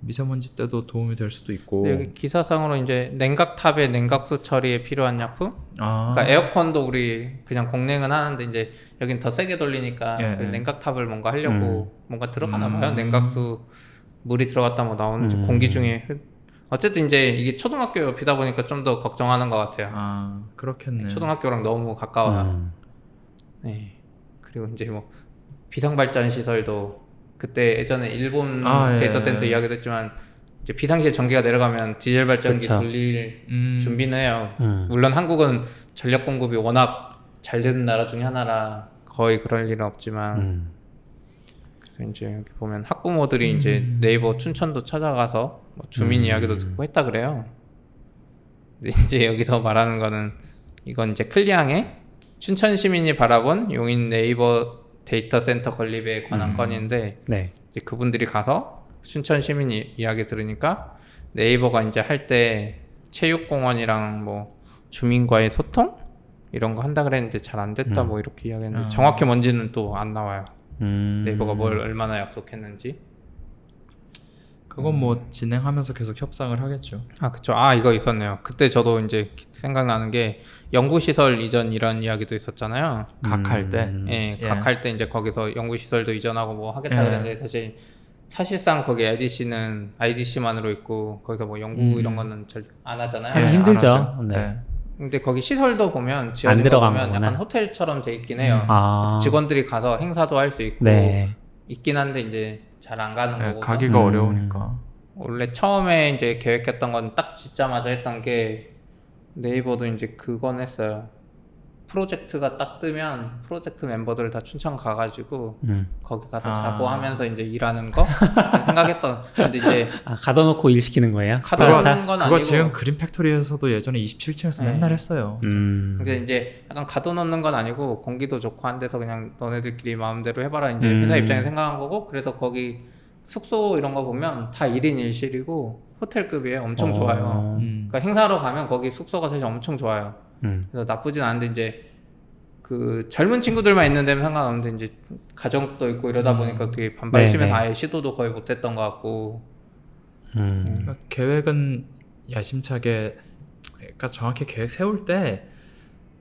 미세먼지 때도 도움이 될 수도 있고 여기 기사상으로 이제 냉각탑의 냉각수 처리에 필요한 약품 아 그러니까 에어컨도 우리 그냥 공냉은 하는데 이제 여긴 더 세게 돌리니까 예, 그 예. 냉각탑을 뭔가 하려고 뭔가 들어가나 봐요. 음. 냉각수 물이 들어갔다 뭐 나오는 음. 공기 중에 어쨌든 이제 이게 초등학교 옆이다 보니까 좀 더 걱정하는 것 같아요. 아 그렇겠네 초등학교랑 너무 가까워요. 음. 네. 그리고 이제 뭐 비상발전 시설도 그때 예전에 일본 아, 예, 데이터 예. 센터 이야기도 했지만 이제 비상시에 전기가 내려가면 디젤 발전기 그쵸. 돌릴 음, 준비는 해요. 음. 물론 한국은 전력 공급이 워낙 잘 되는 나라 중에 하나라 거의 그럴 일은 없지만 음. 그래서 이제 여기 보면 학부모들이 이제 네이버 춘천도 찾아가서 뭐 주민 음. 이야기도 듣고 했다 그래요. 근데 이제 여기서 말하는 거는 이건 이제 클리앙의 춘천 시민이 바라본 용인 네이버 데이터 센터 건립에 관한 음. 건인데 네. 이제 그분들이 가서 춘천 시민이 이야기 들으니까 네이버가 이제 할 때 체육공원이랑 뭐 주민과의 소통 이런 거 한다 그랬는데 잘 안 됐다 음. 뭐 이렇게 이야기했는데 아. 정확히 뭔지는 또 안 나와요. 음. 네이버가 뭘 얼마나 약속했는지. 그건 뭐 진행하면서 계속 협상을 하겠죠 아 그쵸. 아 이거 있었네요. 그때 저도 이제 생각나는 게 연구시설 이전 이런 이야기도 있었잖아요. 각할 때 음. 예, 예. 각할 때 이제 거기서 연구시설도 이전하고 뭐 하겠다 예. 그랬는데 사실 사실상 거기 IDC는 IDC만으로 있고 거기서 뭐 연구 음. 이런 거는 잘안 하잖아요. 예. 안 힘들죠. 하죠. 네. 예. 근데 거기 시설도 보면 지어진 안거 보면 거구나. 약간 호텔처럼 돼 있긴 해요. 아. 그래서 직원들이 가서 행사도 할 수 있고 네. 있긴 한데 이제 잘 안 가는 예, 거고. 가기가 음. 어려우니까 원래 처음에 이제 계획했던 건 딱 짓자마자 했던 게 네이버도 이제 그건 했어요. 프로젝트가 딱 뜨면 프로젝트 멤버들 다 춘천 가가지고 음. 거기 가서 아. 자고 하면서 이제 일하는 거 생각했던 근데 이제 아, 가둬놓고 일 시키는 거예요? 가다 그거- 놓는 건 그거 아니고 지금 그린 팩토리에서도 예전에 27층에서 네. 맨날 했어요. 음. 근데 이제 약간 가둬놓는 건 아니고 공기도 좋고 한 데서 그냥 너네들끼리 마음대로 해봐라 이제 음. 회사 입장에 생각한 거고 그래서 거기 숙소 이런 거 보면 다 1인 1실이고 호텔급이에요 엄청 어. 좋아요 음. 그러니까 행사로 가면 거기 숙소가 사실 엄청 좋아요 음. 그래서 나쁘진 않은데 이제 그 젊은 친구들만 있는 데는 상관없는데 이제 가정도 있고 이러다 음. 보니까 그게 반발이 네, 심해서 네. 아예 시도도 거의 못했던 것 같고 음. 그러니까 계획은 야심차게 그러니까 정확히 계획 세울 때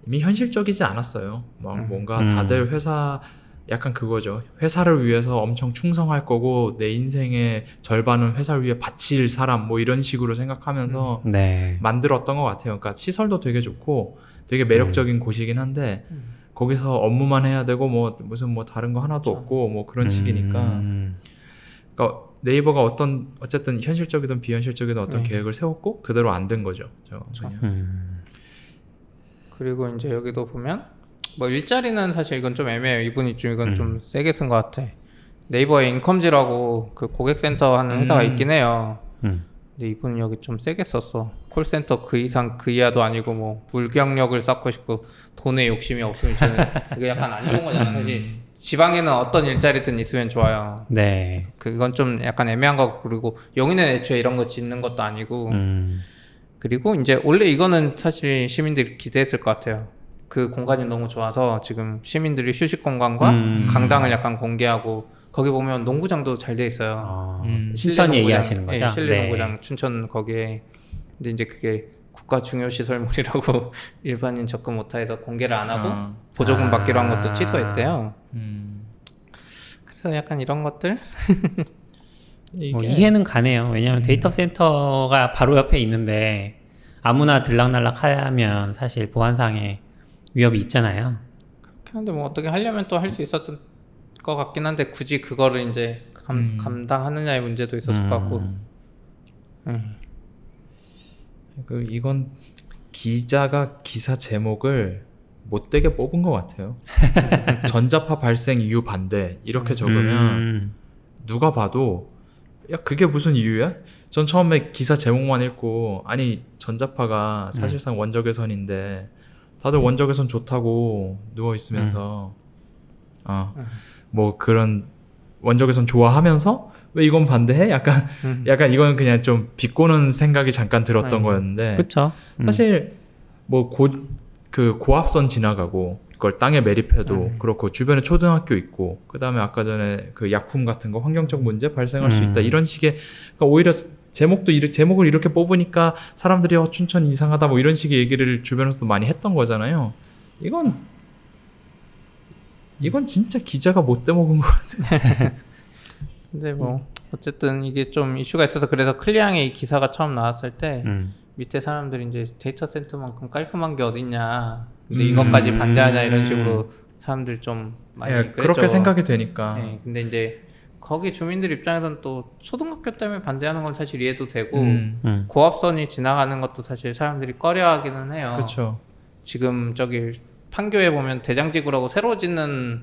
이미 현실적이지 않았어요. 막 음. 뭔가 음. 다들 회사 약간 그거죠. 회사를 위해서 엄청 충성할 거고 내 인생의 절반은 회사를 위해 바칠 사람 뭐 이런 식으로 생각하면서 네. 만들었던 것 같아요. 그러니까 시설도 되게 좋고 되게 매력적인 곳이긴 한데 음. 거기서 업무만 해야 되고 뭐 무슨 뭐 다른 거 하나도 그렇죠. 없고 뭐 그런 식이니까 음. 그러니까 네이버가 어떤 어쨌든 현실적이든 비현실적이든 어떤 네. 계획을 세웠고 그대로 안 된 거죠. 저 그냥. 음. 그리고 이제 여기도 보면 뭐 일자리는 사실 이건 좀 애매해요. 이분이 좀 이건 음. 좀 세게 쓴 것 같아. 네이버에 인컴지라고 그 고객센터 하는 회사가 음. 있긴 해요. 음. 근데 이분은 여기 좀 세게 썼어. 콜센터 그 이상 그 이하도 아니고 뭐 물경력을 쌓고 싶고 돈에 욕심이 없으면 저는 이게 약간 안 좋은 거잖아. 사실 지방에는 어떤 일자리든 있으면 좋아요. 네. 그건 좀 약간 애매한 거 그리고 용인은 애초에 이런 거 짓는 것도 아니고 음. 그리고 이제 원래 이거는 사실 시민들이 기대했을 것 같아요. 그 공간이 너무 좋아서 지금 시민들이 휴식 공간과 음. 강당을 약간 공개하고 거기 보면 농구장도 잘 돼 있어요. 어, 음. 실내 농구장, 얘기하시는 예, 거죠? 실내 네. 농구장 춘천 거기에 근데 이제 그게 국가 중요 시설물이라고 일반인 접근 못해서 공개를 안 하고 아, 보조금 아. 받기로 한 것도 취소했대요. 음. 그래서 약간 이런 것들 이게 뭐 이해는 가네요. 왜냐하면 데이터 센터가 바로 옆에 있는데 아무나 들락날락 하면 사실 보안상의 위협이 있잖아요. 근데 뭐 어떻게 하려면 또 할 수 있었을 것 같긴 한데 굳이 그거를 이제 감, 음. 감당하느냐의 문제도 있었을 것 같고 음. 음. 그 이건 기자가 기사 제목을 못되게 뽑은 것 같아요. 전자파 발생 이유 반대 이렇게 적으면 음. 누가 봐도 야 그게 무슨 이유야? 전 처음에 기사 제목만 읽고 아니 전자파가 사실상 원적외선인데 다들 원적외선 좋다고 누워 있으면서 어 뭐 그런 원적외선 좋아하면서 왜 이건 반대해? 약간 음. 약간 이건 그냥 좀 비꼬는 생각이 잠깐 들었던 음. 거였는데 그렇죠. 사실 뭐 고 그 고압선 지나가고 그걸 땅에 매립해도 음. 그렇고 주변에 초등학교 있고 그다음에 아까 전에 그 약품 같은 거 환경적 문제 발생할 수 음. 있다 이런 식의 그러니까 오히려 제목도 이르, 제목을 이렇게 뽑으니까 사람들이 어 춘천 이상하다 뭐 이런 식의 얘기를 주변에서도 많이 했던 거잖아요. 이건 이건 진짜 기자가 못 대먹은 거 같아. 근데 뭐 어쨌든 이게 좀 이슈가 있어서 그래서 클리앙의 이 기사가 처음 나왔을 때 음. 밑에 사람들이 이제 데이터 센터만큼 깔끔한 게 어딨냐 근데 음. 이것까지 반대하냐 이런 식으로 사람들 좀 많이 예. 그렇게 생각이 되니까. 네, 근데 이제 거기 주민들 입장에서는 또 초등학교 때문에 반대하는 건 사실 이해도 되고 음, 음. 고압선이 지나가는 것도 사실 사람들이 꺼려하기는 해요. 그렇죠. 지금 저기 판교에 보면 대장지구라고 새로 짓는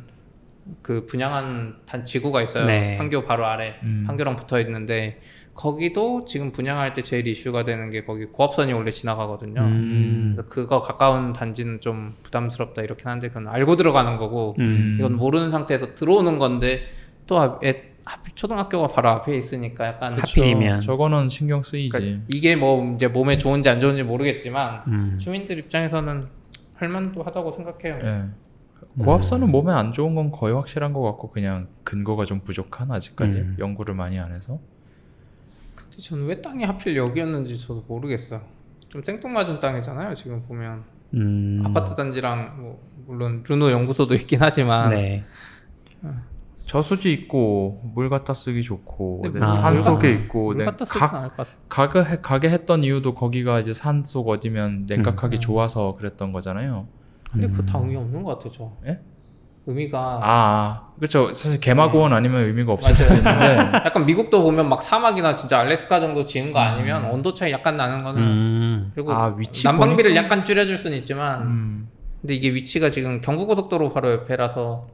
그 분양한 단 지구가 있어요. 네. 판교 바로 아래 음. 판교랑 붙어 있는데 거기도 지금 분양할 때 제일 이슈가 되는 게 거기 고압선이 원래 지나가거든요. 음. 그래서 그거 가까운 단지는 좀 부담스럽다 이렇긴 한데 그건 알고 들어가는 거고 음. 이건 모르는 상태에서 들어오는 건데 또 앞- 애- 초등학교가 바로 앞에 있으니까 약간 하필. 하필이면. 그렇죠. 저거는 신경 쓰이지. 그러니까 이게 뭐 이제 몸에 좋은지 안 좋은지 모르겠지만 음. 주민들 입장에서는 할만도 하다고 생각해요. 예. 고압선은 몸에 안 좋은 건 거의 확실한 것 같고 그냥 근거가 좀 부족한 아직까지 음. 연구를 많이 안 해서 근데 저는 왜 땅이 하필 여기였는지 저도 모르겠어요. 좀 생뚱맞은 땅이잖아요. 지금 보면 음. 아파트 단지랑 뭐 물론 르노 연구소도 있긴 하지만 네. 저수지 있고 물 갖다 쓰기 좋고 네, 물- 산물 속에 갖- 있고 물 네, 각. 가게 해- 가게 했던 이유도 거기가 이제 산 속 어디면 냉각하기 음. 좋아서 그랬던 거잖아요. 근데 그거 음. 다 의미 없는 것 같아요. 저. 예? 의미가 아, 아 그렇죠. 사실 개마고원 아니면 의미가 없을. 수 있는데 약간 미국도 보면 막 사막이나 진짜 알래스카 정도 지은 거 아니면 온도 차이 약간 나는 거는 음. 그리고 아 위치 난방비를 보니까- 약간 줄여줄 수는 있지만 음, 근데 이게 위치가 지금 경부고속도로 바로 옆에라서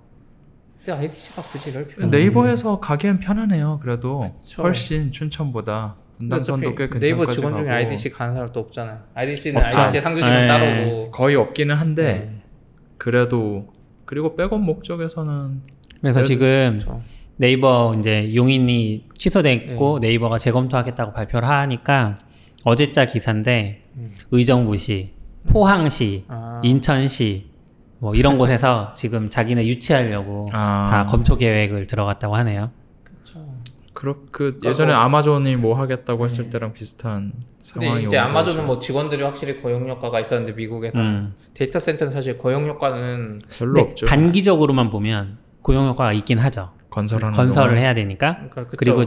근데 IDC가 굳이 이럴 필요 네이버에서 가기엔 편하네요. 그래도 그쵸. 훨씬 춘천보다 분당선도 꽤 어차피 네이버 직원 중에 가고 IDC 가는 사람도 없잖아요. IDC는 없죠. IDC의 상주 직원 네. 따로고 거의 없기는 한데 네. 그래도 그리고 백업 목적에서는 그래서 그래도- 지금 그렇죠. 네이버 이제 용인이 취소됐고 네이버가 재검토하겠다고 발표를 하니까 어제자 기사인데 음. 의정부시, 포항시, 아. 인천시 뭐 이런 곳에서 지금 자기네 유치하려고 아. 다 검토 계획을 들어갔다고 하네요. 그렇죠. 그렇 그 예전에 아마존이 뭐 하겠다고 했을 때랑 비슷한 근데 상황이 이제 오는 아마존은 거죠. 뭐 직원들이 확실히 고용 효과가 있었는데 미국에서 음. 데이터 센터는 사실 고용 효과는 별로 근데 없죠. 단기적으로만 보면 고용 효과가 있긴 하죠. 건설하는 건설을 동안. 해야 되니까. 그러니까. 그리고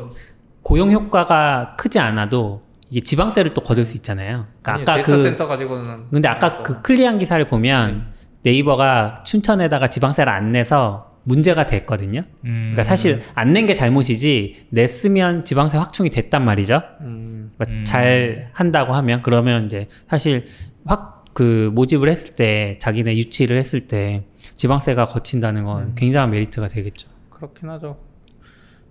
고용 효과가 크지 않아도 이게 지방세를 또 거둘 수 있잖아요. 그러니까 아니, 아까 데이터 그 센터 가지고는 근데 아까 맞죠. 그 클리어한 기사를 보면 네이버가 춘천에다가 지방세를 안 내서 문제가 됐거든요. 음. 그러니까 사실 안 낸 게 잘못이지 냈으면 지방세 확충이 됐단 말이죠. 음, 그러니까 잘 한다고 하면 그러면 이제 사실 확 그 모집을 했을 때 자기네 유치를 했을 때 지방세가 거친다는 건 음. 굉장한 메리트가 되겠죠. 그렇긴 하죠.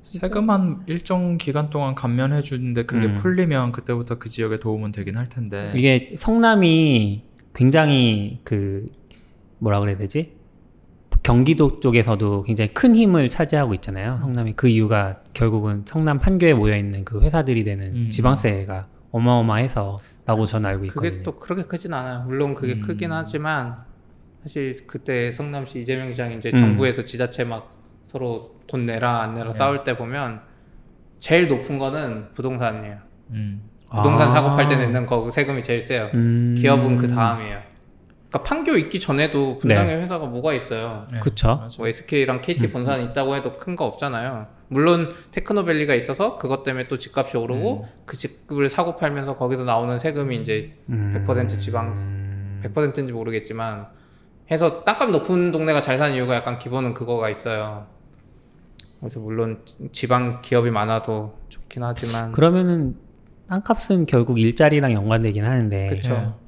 세금 한 일정 기간 동안 감면해 주는데 그게 음. 풀리면 그때부터 그 지역에 도움은 되긴 할 텐데. 이게 성남이 굉장히 그 뭐라 그래야 되지? 경기도 쪽에서도 굉장히 큰 힘을 차지하고 있잖아요. 성남이 그 이유가 결국은 성남 판교에 모여 있는 그 회사들이 되는 음. 지방세가 어마어마해서라고 저는 알고 있거든요. 그게 또 그렇게 크진 않아요. 물론 그게 음. 크긴 하지만 사실 그때 성남시 이재명 시장이 이제 음. 정부에서 지자체 막 서로 돈 내라 안 내라 네. 싸울 때 보면 제일 높은 거는 부동산이에요. 음. 부동산 아. 사고 팔때 내는 거 세금이 제일 세요. 음. 기업은 그 다음이에요. 그러니까 판교 있기 전에도 분당에 회사가 뭐가 있어요. 네, 그쵸. 뭐 SK랑 KT 음. 본사는 있다고 해도 큰 거 없잖아요. 물론 테크노밸리가 있어서 그것 때문에 또 집값이 오르고 음. 그 집을 사고 팔면서 거기서 나오는 세금이 이제 음. 100% 지방 100%인지 모르겠지만 해서 땅값 높은 동네가 잘 사는 이유가 약간 기본은 그거가 있어요. 그래서 물론 지방 기업이 많아도 좋긴 하지만 그러면은 땅값은 결국 일자리랑 연관되긴 하는데 그쵸.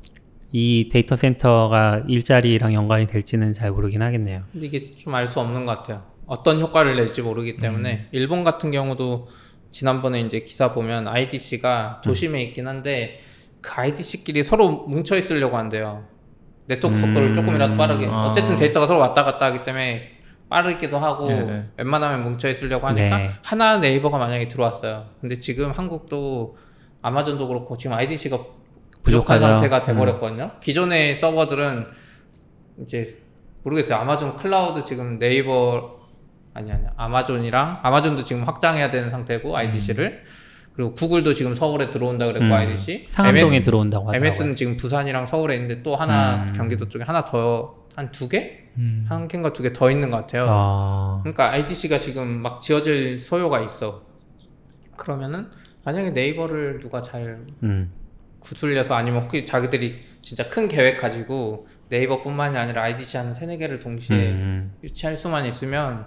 예. 이 데이터 센터가 일자리랑 연관이 될지는 잘 모르긴 하겠네요. 근데 이게 좀 알 수 없는 것 같아요. 어떤 효과를 낼지 모르기 때문에 일본 같은 경우도 지난번에 이제 기사 보면 IDC가 조심해 있긴 한데 그 IDC끼리 서로 뭉쳐 있으려고 한대요. 네트워크 속도를 음. 조금이라도 빠르게. 아. 어쨌든 데이터가 서로 왔다 갔다 하기 때문에 빠르기도 하고 예. 웬만하면 뭉쳐 있으려고 하니까 네. 하나 네이버가 만약에 들어왔어요. 근데 지금 한국도 아마존도 그렇고 지금 IDC가 부족한 부족하죠. 음. 상태가 돼버렸거든요. 기존의 서버들은 이제 모르겠어요. 아마존 클라우드 지금 네이버 아니 아니 아마존이랑 아마존도 지금 확장해야 되는 상태고 IDC를 그리고 구글도 지금 서울에 들어온다 그랬고 음. IDC 상암동에 MS, 들어온다고 하더라고요. MS는 지금 부산이랑 서울에 있는데 또 하나 음. 경기도 쪽에 하나 더 한 두 개? 음. 한 개인가 두 개 더 있는 것 같아요. 아, 그러니까 IDC가 지금 막 지어질 소요가 있어. 그러면은 만약에 네이버를 누가 잘 음. 구슬려서 아니면 혹시 자기들이 진짜 큰 계획 가지고 네이버뿐만이 아니라 IDC 한 세네 개를 동시에 음. 유치할 수만 있으면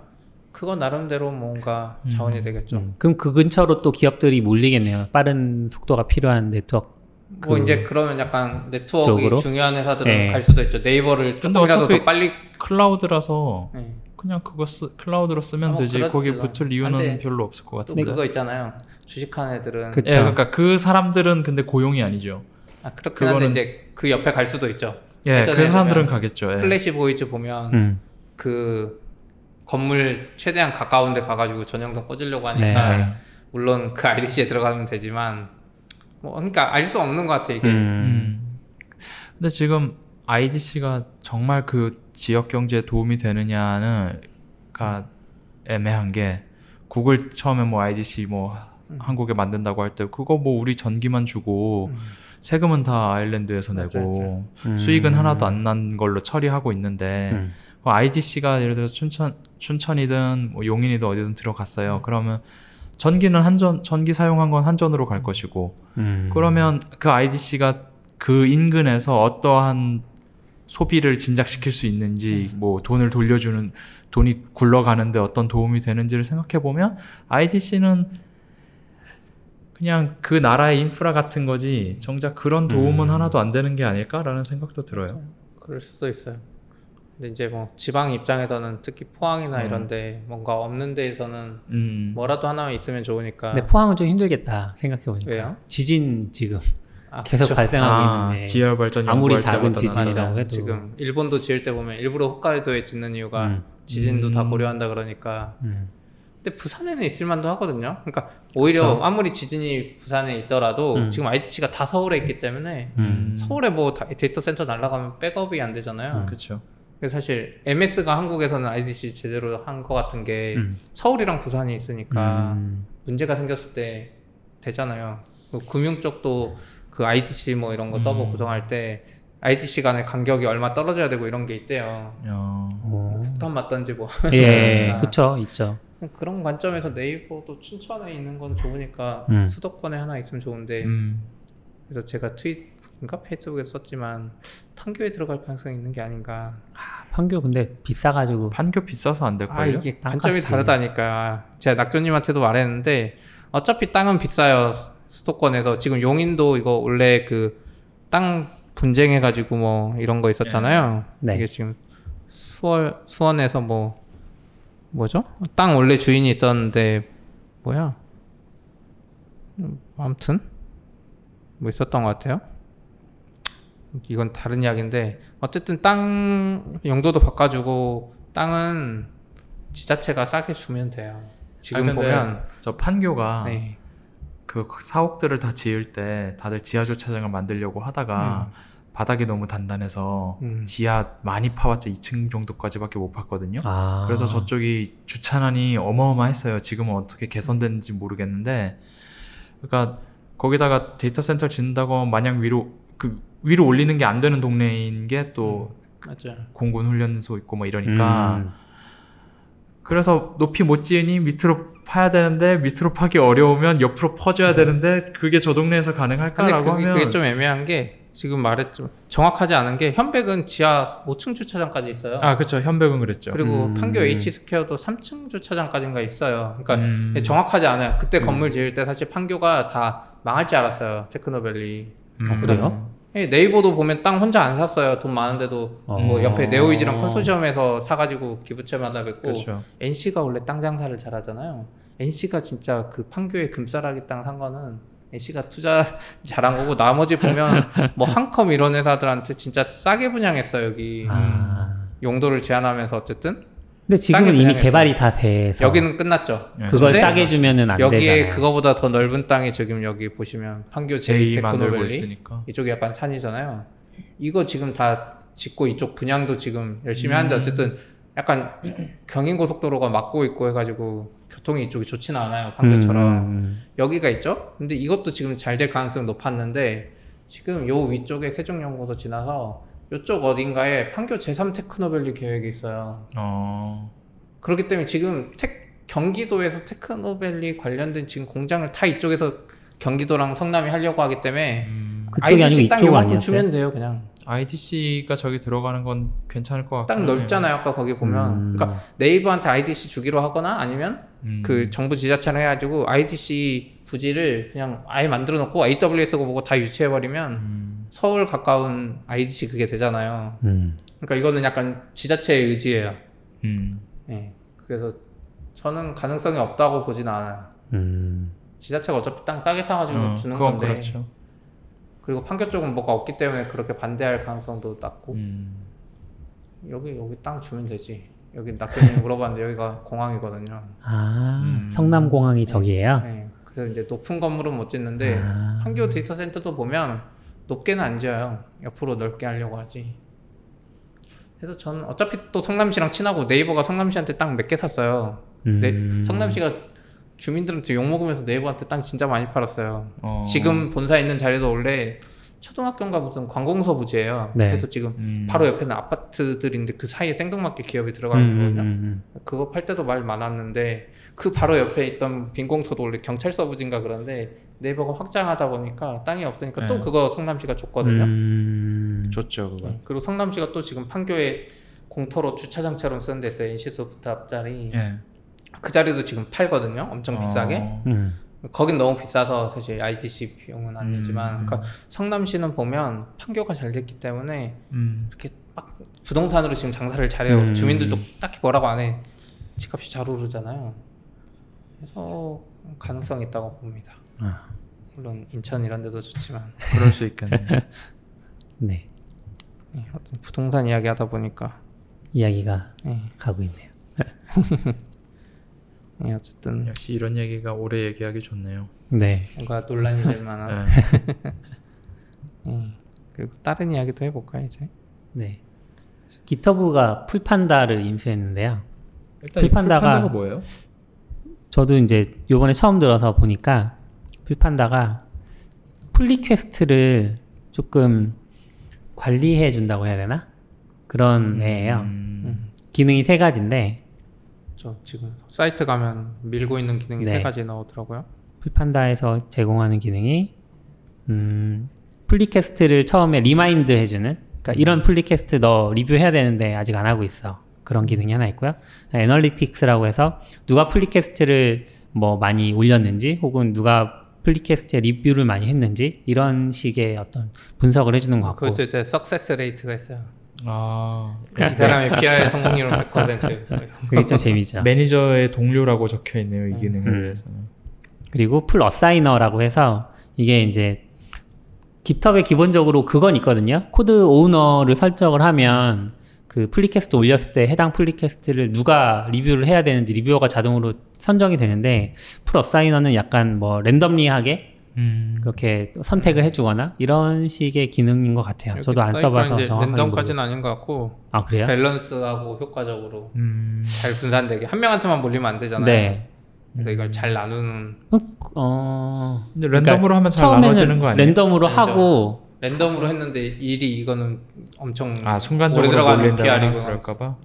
그건 나름대로 뭔가 자원이 되겠죠. 음. 그럼 그 근처로 또 기업들이 몰리겠네요. 빠른 속도가 필요한 네트워크. 뭐 그 이제 그러면 약간 네트워크가 쪽으로? 중요한 회사들은 네. 갈 수도 있죠. 네이버를 조금이라도 더 빨리 클라우드라서 네. 그냥 그거 쓰, 클라우드로 쓰면 아, 뭐 되지 그렇죠. 거기 붙을 이유는 근데 별로 없을 것또 같은데. 그거 있잖아요. 주식하는 애들은 그쵸. 예, 그러니까 그 사람들은 근데 고용이 아니죠. 아 그렇긴 한데 그거는- 이제 그 옆에 갈 수도 있죠. 예, 그 사람들은 가겠죠. 예. 플래시 보이즈 보면 음. 그 건물 최대한 가까운 데 가가지고 전용선 꽂으려고 하니까 네. 예. 물론 그 IDC에 들어가면 되지만 뭐 그러니까 알 수 없는 것 같아 이게 음. 음. 근데 지금 IDC가 정말 그 지역 경제에 도움이 되느냐는가 애매한 게 구글 처음에 뭐 IDC 뭐 음. 한국에 만든다고 할 때 그거 뭐 우리 전기만 주고 세금은 다 아일랜드에서 내고 음. 수익은 하나도 안 난 걸로 처리하고 있는데 음. IDC가 예를 들어서 춘천 춘천이든 뭐 용인이든 어디든 들어갔어요. 그러면 전기는 한전 전기 사용한 건 한전으로 갈 것이고 음. 그러면 그 IDC가 그 인근에서 어떠한 소비를 진작시킬 수 있는지 뭐 돈을 돌려주는 돈이 굴러가는데 어떤 도움이 되는지를 생각해 보면 IDC는 그냥 그 나라의 인프라 같은 거지 정작 그런 도움은 음. 하나도 안 되는 게 아닐까라는 생각도 들어요. 그럴 수도 있어요. 근데 이제 뭐 지방 입장에서는 특히 포항이나 음. 이런데 뭔가 없는 데에서는 음. 뭐라도 하나만 있으면 좋으니까. 근데 포항은 좀 힘들겠다 생각해 보니까. 왜요? 지진 지금 아, 계속 그쵸. 발생하고 아, 있는데 지열 발전 아무리 작은 지진이라고 해도 지금 일본도 지을 때 보면 일부러 홋카이도에 짓는 이유가 음. 지진도 다 음. 고려한다 그러니까. 음. 근데 부산에는 있을 만도 하거든요. 그러니까 오히려 그쵸. 아무리 지진이 부산에 있더라도 음. 지금 IDC가 다 서울에 있기 때문에 음. 서울에 뭐 다- 데이터 센터 날아가면 백업이 안 되잖아요. 그렇죠. 그래서 사실 MS가 한국에서는 IDC 제대로 한 것 같은 게 음. 서울이랑 부산이 있으니까 음. 문제가 생겼을 때 되잖아요. 그 금융 쪽도 그 IDC 뭐 이런 거 서버 음. 구성할 때 IDC 간의 간격이 얼마 떨어져야 되고 이런 게 있대요. 야. 오. 폭탄 맞던지 뭐 예, 아. 그쵸, 있죠. 그런 관점에서 네이버도 춘천에 있는 건 좋으니까 음. 수도권에 하나 있으면 좋은데 음. 그래서 제가 트윗인가 페이스북에 썼지만 판교에 들어갈 가능성이 있는 게 아닌가. 판교 근데 비싸가지고 판교 비싸서 안아 될걸요? 이게 땅값이. 관점이 다르다니까. 제가 낙조님한테도 말했는데 어차피 땅은 비싸요 수- 수도권에서 지금 용인도 이거 원래 그 땅 분쟁해가지고 뭐 이런 거 있었잖아요. 네. 이게 지금 수월 수원에서 뭐 뭐죠? 땅 원래 주인이 있었는데 뭐야? 음, 아무튼 뭐 있었던 것 같아요. 이건 다른 이야기인데 어쨌든 땅 용도도 바꿔주고 땅은 지자체가 싸게 주면 돼요. 지금 아, 근데 보면 저 판교가 네. 그 사옥들을 다 지을 때 다들 지하 주차장을 만들려고 하다가 바닥이 너무 단단해서 음. 지하 많이 파봤자 2층 정도까지밖에 못 팠거든요. 아. 그래서 저쪽이 주차난이 어마어마했어요. 지금은 어떻게 개선됐는지 모르겠는데, 그러니까 거기다가 데이터 센터 짓는다고 마냥 위로 그 위로 올리는 게 안 되는 동네인 게또 맞죠. 공군 훈련소 있고 뭐 이러니까 음. 그래서 높이 못 지으니 밑으로 파야 되는데 밑으로 파기 어려우면 옆으로 퍼줘야 되는데 그게 저 동네에서 가능할까라고 하면 그게 좀 애매한 게 지금 말했지만 정확하지 않은 게 현백은 지하 5층 주차장까지 있어요. 아 그렇죠 현백은 그랬죠. 그리고 음. 판교 H 스퀘어도 3층 주차장까지인가 있어요. 그러니까 음. 정확하지 않아요. 그때 건물 지을 때 사실 판교가 다 망할 줄 알았어요. 테크노밸리. 어, 그래요? 예, 네이버도 보면 땅 혼자 안 샀어요. 돈 많은데도 어. 뭐 옆에 네오이즈랑 컨소시엄에서 사가지고 기부채마다 뵙고 그렇죠. NC가 원래 땅 장사를 잘하잖아요. NC가 진짜 그 판교에 금싸라기 땅 산 거는 NC가 투자 잘한 거고 나머지 보면 뭐 한컴 이런 회사들한테 진짜 싸게 분양했어요 여기 아. 용도를 제한하면서 어쨌든 근데 지금은 이미. 개발이 다 돼서 여기는 끝났죠. 예, 그걸 싸게 주면은 안 여기에 되잖아요. 그거보다 더 넓은 땅이 지금 여기 보시면 판교 제이 제이 만들고 테크노밸리 있으니까. 이쪽이 약간 산이잖아요. 이거 지금 다 짓고 이쪽 분양도 지금 열심히 하는데 음. 어쨌든 약간 경인 고속도로가 막고 있고 해가지고 교통이 이쪽이 좋지는 않아요 판교처럼 음, 여기가 있죠. 근데 이것도 지금 잘 될 가능성이 높았는데 지금 요 위쪽에 세종연구소 지나서 요쪽 어딘가에 판교 제3 테크노밸리 계획이 있어요. 어. 그렇기 때문에 지금 테, 경기도에서 테크노밸리 관련된 지금 공장을 다 이쪽에서 경기도랑 성남이 하려고 하기 때문에 음. 그쪽이 아니고 땅 이쪽 요만큼 아니었어요? 주면 돼요 그냥 IDC가 저기 들어가는 건 괜찮을 것땅 하네요. 넓잖아요 아까 거기 보면 음. 그러니까 네이버한테 IDC 주기로 하거나 아니면 음. 그 정부 지자체를 해가지고 IDC 부지를 그냥 아예 만들어 놓고 AWS고 뭐고 다 유치해 버리면 음. 서울 가까운 IDC 그게 되잖아요 음. 그러니까 이거는 약간 지자체의 의지예요 음. 예 그래서 저는 가능성이 없다고 보진 않아요 음. 지자체가 어차피 땅 싸게 사가지고 어, 주는 그건 건데 그렇죠. 그리고 판교 쪽은 뭐가 없기 때문에 그렇게 반대할 가능성도 낮고 음. 여기 여기 땅 주면 되지 여기 낙견이 물어봤는데 여기가 공항이거든요 아, 음. 성남공항이 저기예요? 네, 그래서 이제 높은 건물은 못 짓는데 아. 판교 데이터 센터도 보면 높게는 안 지어요 옆으로 넓게 하려고 하지 그래서 저는 어차피 또 성남시랑 친하고 네이버가 성남시한테 땅 몇 개 샀어요 음. 네, 성남시가 주민들한테 욕 먹으면서 네이버한테 땅 진짜 많이 팔았어요 어. 지금 본사 있는 자리도 원래 초등학교인가 무슨 관공서 부지예요. 네. 그래서 지금 음. 바로 옆에는 아파트들인데 그 사이에 생뚱맞게 기업이 들어가 음, 있거든요. 음, 그거 팔 때도 말 많았는데 그 바로 옆에 있던 빈 공터도 원래 경찰서 부지인가 그런데 네이버가 확장하다 보니까 땅이 없으니까 또 네. 그거 성남시가 음. 줬거든요. 음. 좋죠 그건. 그리고 성남시가 또 지금 판교에 공터로 주차장처럼 쓰는 데 있어요. NC소프트 앞자리. 예. 그 자리도 지금 팔거든요. 엄청 비싸게. 어. 음. 거긴 너무 비싸서 사실 IDC 비용은 안 음. 그러니까 성남시는 보면 판교가 잘 됐기 때문에 음. 이렇게 막 부동산으로 지금 장사를 잘해요. 음. 주민들도 딱히 뭐라고 안 해. 집값이 잘 오르잖아요. 그래서 가능성이 있다고 봅니다. 아, 물론 인천 이런 데도 좋지만 그럴 수 있겠네요. 네. 예, 어떤 부동산 이야기 하다 보니까 이야기가 예, 가고 있네요. 예, 어쨌든 역시 이런 얘기가 오래 얘기하기 좋네요. 네. 뭔가 논란이 될 만한 네. 예. 그리고 다른 이야기도 해볼까요 이제? 네. 기터브가 풀판다를 인수했는데요. 일단 이 풀판다가- 풀판다가 뭐예요? 저도 이제 요번에 처음 들어서 보니까 풀판다가 풀리퀘스트를 조금 관리해 준다고 해야 되나? 그런 애예요. 음, 기능이 세 가지인데 저 지금 사이트 가면 밀고 있는 기능이 네. 세 가지 나오더라고요. Pull Panda에서 제공하는 기능이 음, pull request를 처음에 remind 해주는 그러니까 이런 pull request 너 리뷰해야 되는데 아직 안 하고 있어 그런 기능이 하나 있고요 Analytics라고 해서 누가 pull request를 뭐 많이 올렸는지 혹은 누가 pull request에 리뷰를 많이 했는지 이런 식의 어떤 분석을 해주는 것 같고 그것도 이제 success rate가 있어요. 아 이 사람의 PR 성공률은 100%. 그게 좀 재미죠 매니저의 동료라고 적혀 있네요 이 기능에 음. 대해서는. 그리고 Pull Assigner라고 해서 이게 이제 GitHub에 기본적으로 그건 있거든요. code owner를 설정을 하면 그 pull request 올렸을 때 해당 pull request를 누가 리뷰를 해야 되는지 reviewer가 자동으로 선정이 되는데 풀 어사이너는 약간 뭐 randomly하게 음. 그렇게 선택을 해주거나 이런 식의 기능인 것 같아요. 저도 안 써봐서 정확하게 랜덤까지는 모르겠어요. 아닌 것 같고 아 그래요? 밸런스하고 효과적으로 음. 잘 분산되게 한 명한테만 몰리면 안 되잖아요. 네. 그래서 이걸 잘 나누는 어 근데 랜덤으로 하면 잘 나눠지는 거 아니에요? 랜덤으로 그렇죠. 하고 랜덤으로 했는데 일이 이거는 엄청 아 순간적으로 PR이고 그럴까봐.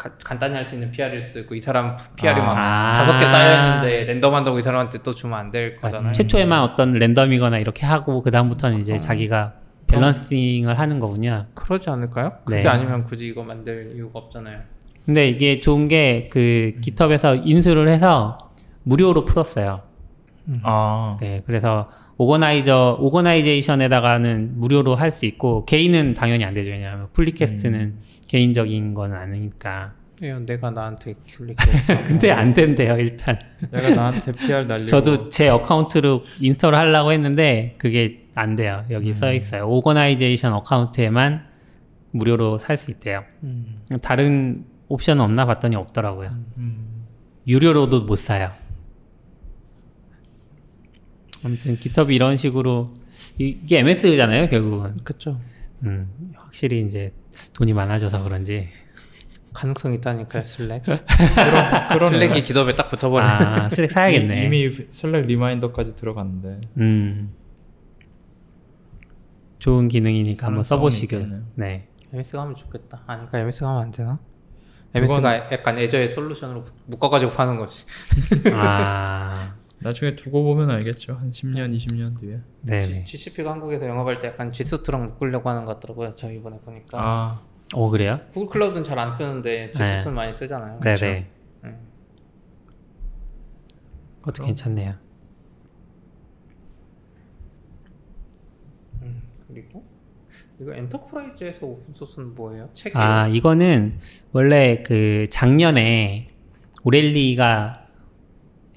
가- 간단히 할 수 있는 수도 있고 이 사람 PR이 아. 막 아. 다섯 개 쌓여있는데 랜덤한다고 이 사람한테 또 주면 안 될 거잖아요. 최초에만 어떤 랜덤이거나 이렇게 하고 그 다음부터는 이제 어. 자기가 밸런싱을 하는 거군요. 그러지 않을까요? 그게 네. 아니면 굳이 이거 만들 이유가 없잖아요. 근데 이게 좋은 게그 깃허브에서 인수를 해서 무료로 풀었어요. 아 네, 그래서 organizer organization에다가는 무료로 할 수 있고 개인은 당연히 안 되죠. 왜냐하면 pull request는 개인적인 건 아니니까. 예, 내가 나한테 클릭해. 근데 안 된대요 일단. 내가 나한테 PR 날리고 저도 제 account로 install을 하려고 했는데 그게 안 돼요. 여기 써 있어요. organization account에만 무료로 살 수 있대요. 음. 다른 옵션은 없나 봤더니 없더라고요. 음. 유료로도 못 사요. 아무튼 GitHub 이런 식으로 이- 이게 MS잖아요 결국은. 그쵸. 음, 확실히 이제 돈이 많아져서 그런지. 가능성이 있다니까요, Slack. 그런 그러네. Slack이 GitHub에 딱 붙어버려. 아 Slack 사야겠네. 이미 Slack reminder까지 들어갔는데. 음. 좋은 기능이니까 한번 써보시길. 네. MS가 하면 좋겠다. 아니까 MS가 하면 안 되나? MS가 약간 애저의 솔루션으로 묶어가지고 파는 거지. 아, 나중에 두고 보면 알겠죠. 한 10년, 20년 뒤에. 네네. GCP가 한국에서 영업할 때 약간 G수트랑 묶으려고 하는 것 같더라고요. 저 이번에 보니까. 아, 오 그래요? 구글 클라우드는 잘 안 쓰는데 G수트는 많이 쓰잖아요. 네네. 음. 그것도 괜찮네요. 그리고 이거 enterprise에서 open source는 뭐예요? 책이에요? 아 이거는 원래 그 작년에 O'Reilly가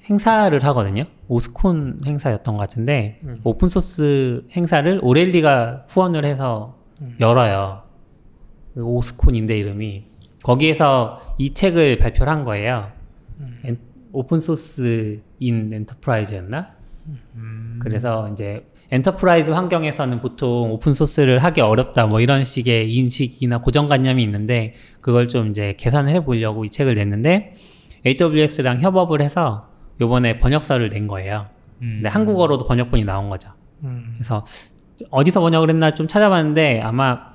행사를 하거든요. OSCON 행사였던 것 같은데 음. open source 행사를 O'Reilly가 후원을 해서 음. 열어요. 그 OSCON인데 이름이 거기에서 이 책을 발표를 한 거예요. 음. 엔- Open Source in Enterprise였나? 음. 그래서 이제 enterprise 환경에서는 보통 open source를 하기 어렵다 뭐 이런 식의 인식이나 고정관념이 있는데 그걸 좀 이제 개선을 해보려고 이 책을 냈는데 AWS랑 협업을 해서 요번에 번역서를 낸 거예요. 음. 근데 한국어로도 번역본이 나온 거죠. 음. 그래서 어디서 번역을 했나 좀 찾아봤는데 아마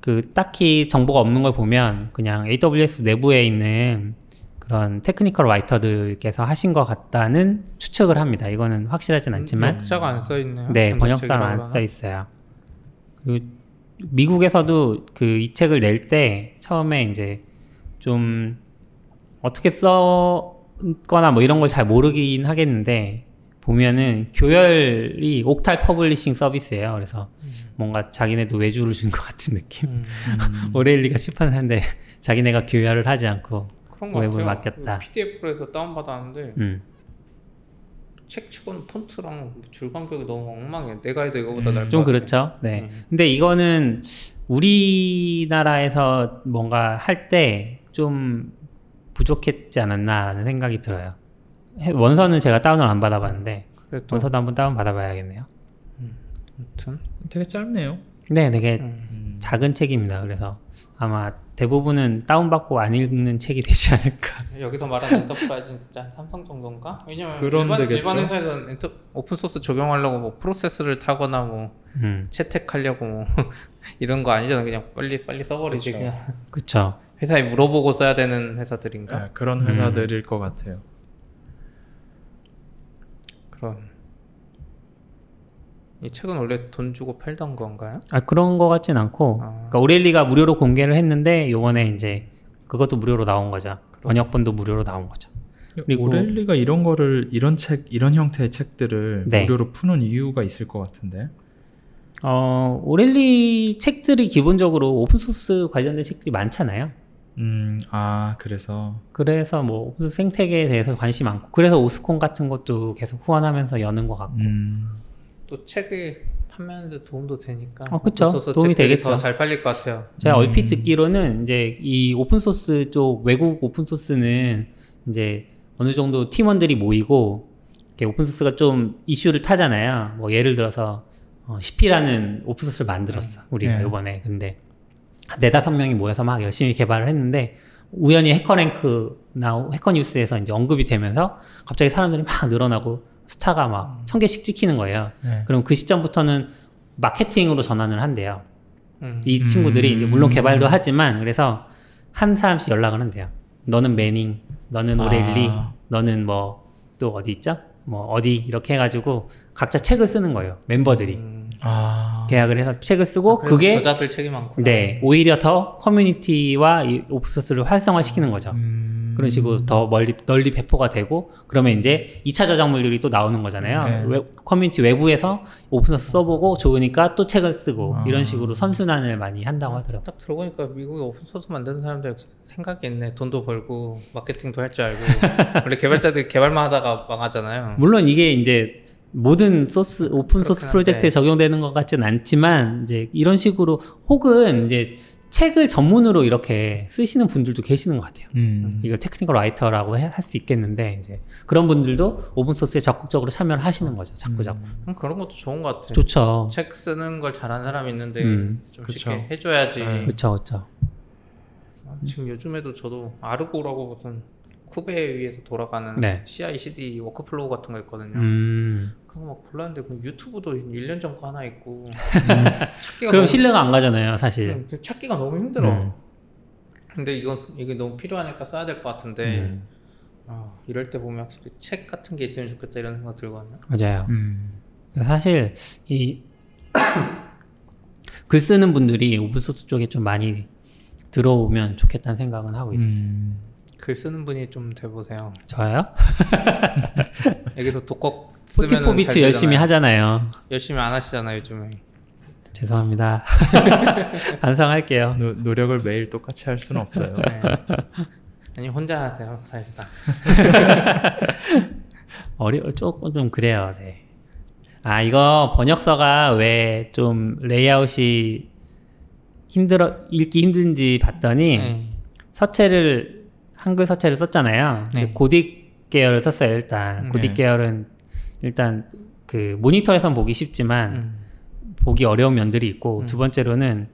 그 딱히 정보가 없는 걸 보면 그냥 AWS 내부에 있는 그런 technical writer들께서 하신 것 같다는 추측을 합니다. 이거는 확실하진 않지만 역자가 안 써 있네요. 네, 번역사는 안 써 있어요. 그리고 미국에서도 그 이 책을 낼 때 처음에 이제 좀 어떻게 써 거나 뭐 이런 걸 잘 모르긴 하겠는데 보면은 교열이 Octal Publishing Service예요. 그래서 뭔가 자기네도 외주를 준 것 같은 느낌. 음. 오레일리가 출판하는데 자기네가 교열을 하지 않고 같아요. 맡겼다. PDF로 해서 다운받았는데 음. 책 치고는 폰트랑 줄 간격이 너무 엉망이에요. 내가 해도 이거보다 나을 좀것 같아. 그렇죠. 네. 음. 근데 이거는 우리나라에서 뭔가 할 때 좀 부족했지 않았나라는 생각이 들어요. 해- 원서는 제가 다운을 안 받아봤는데 그래도 원서도 한번 다운 받아봐야겠네요. 아무튼 되게 짧네요. 네, 되게 음. 작은 책입니다. 그래서 아마 대부분은 다운받고 안 읽는 책이 되지 않을까. 여기서 말하는 enterprise는 진짜 한 삼성 정도인가? 왜냐면 일반, 되겠죠. 일반 회사에서는 enter, open source 적용하려고 뭐 프로세스를 타거나 뭐 음, 채택하려고 뭐 이런 거 아니잖아. 그냥 빨리 빨리 써버리지 그렇죠. 그냥 그쵸. 회사에 물어보고 써야 되는 회사들인가? 네, 그런 회사들일 것 같아요. 그럼 이 책은 원래 돈 주고 팔던 건가요? 아 그런 거 같진 않고, 아. 그러니까 O'Reilly가 무료로 공개를 했는데 요번에 이제 그것도 무료로 나온 거죠. 번역본도 무료로 나온 거죠. 그리고- O'Reilly가 이런 거를 이런 책 이런 형태의 책들을 네. 무료로 푸는 이유가 있을 것 같은데. 어 O'Reilly 책들이 기본적으로 open source 관련된 책들이 많잖아요. 음, 아 그래서 그래서 뭐 open source 생태계에 대해서 관심 많고, 그래서 OSCON 같은 것도 계속 후원하면서 여는 것 같고. 음, 또 책을 판매하는데 도움도 되니까 어, 그쵸. 소스 도움이 되겠죠. 더 잘 팔릴 것 같아요. 제가 음. 얼핏 듣기로는 이제 이 open source 쪽 외국 open source는 이제 어느 정도 팀원들이 모이고 이렇게 open source가 좀 이슈를 타잖아요. 뭐 예를 들어서 어, CP라는 open source를 만들었어 우리가 네. 이번에 근데 한 네다섯 명이 모여서 막 열심히 개발을 했는데 우연히 HackerRank나 Hacker News에서 이제 언급이 되면서 갑자기 사람들이 막 늘어나고 스타가 막 천 개씩 찍히는 거예요. 네. 그럼 그 시점부터는 마케팅으로 전환을 한대요. 음. 이 친구들이 이제 물론 개발도 하지만 그래서 한 사람씩 연락을 한대요. 너는 Manning, 너는 O'Reilly, 아. 너는 뭐 또 어디 있죠? 뭐 어디 이렇게 해가지고 각자 책을 쓰는 거예요. 멤버들이 음. 아, 계약을 해서 책을 쓰고 그래서 그게 저자들 책이 많구나. 네 오히려 더 커뮤니티와 이 open source를 활성화시키는 거죠. 음, 그런 식으로 더 멀리 널리 배포가 되고 그러면 이제 2차 저작물들이 또 나오는 거잖아요. 네. 웹- 커뮤니티 외부에서 open source 써보고 좋으니까 또 책을 쓰고 아. 이런 식으로 선순환을 많이 한다고 하더라고요. 딱 들어보니까 미국에 open source 만드는 사람들 생각이 있네. 돈도 벌고 마케팅도 할 줄 알고. 원래 개발자들이 개발만 하다가 망하잖아요. 물론 이게 이제 모든 소스 open source 프로젝트에 한데. 적용되는 것 같지는 않지만 이제 이런 식으로 혹은 이제 책을 전문으로 이렇게 쓰시는 분들도 계시는 것 같아요. 음, 이걸 technical writer라고 할 수 있겠는데 이제 그런 분들도 open source에 적극적으로 참여를 하시는 거죠. 자꾸 자꾸. 음, 그런 것도 좋은 것 같아. 좋죠. 책 쓰는 걸 잘하는 사람이 있는데 음. 좀 그쵸. 쉽게 해줘야지. 네. 그렇죠, 그렇죠. 지금 요즘에도 저도 Argo라고 무슨 kube에 의해서 돌아가는 네. CI/CD workflow 같은 거 있거든요. 음. 그런 거 막 골랐는데 그 유튜브도 1년 전 거 하나 있고 찾기가 그럼 너무, 신뢰가 안 가잖아요, 사실. 음, 찾기가 너무 힘들어. 음. 근데 이건 이게 너무 필요하니까 써야 될 것 같은데 음. 아, 이럴 때 보면 확실히 책 같은 게 있으면 좋겠다 이런 생각 들거든요. 맞아요. 음, 사실 이 글 쓰는 분들이 오픈소스 쪽에 좀 많이 들어오면 좋겠다는 생각은 하고 있었어요. 음, 글 쓰는 분이 좀 돼보세요. 저요? 여기서 독학 포티포비치 열심히 하잖아요. 열심히 안 하시잖아요 요즘에. 죄송합니다. 반성할게요. 노, 노력을 매일 똑같이 할 수는 없어요. 네. 아니 혼자 하세요 사실상. 어려 조금 좀 그래요. 네. 아 이거 번역서가 왜 좀 레이아웃이 힘들어 읽기 힘든지 봤더니 네. 서체를 한글 서체를 썼잖아요. 네. 고딕 계열을 썼어요. 일단 네. 고딕 계열은 일단 그 모니터에선 보기 쉽지만 음. 보기 어려운 면들이 있고 두 번째로는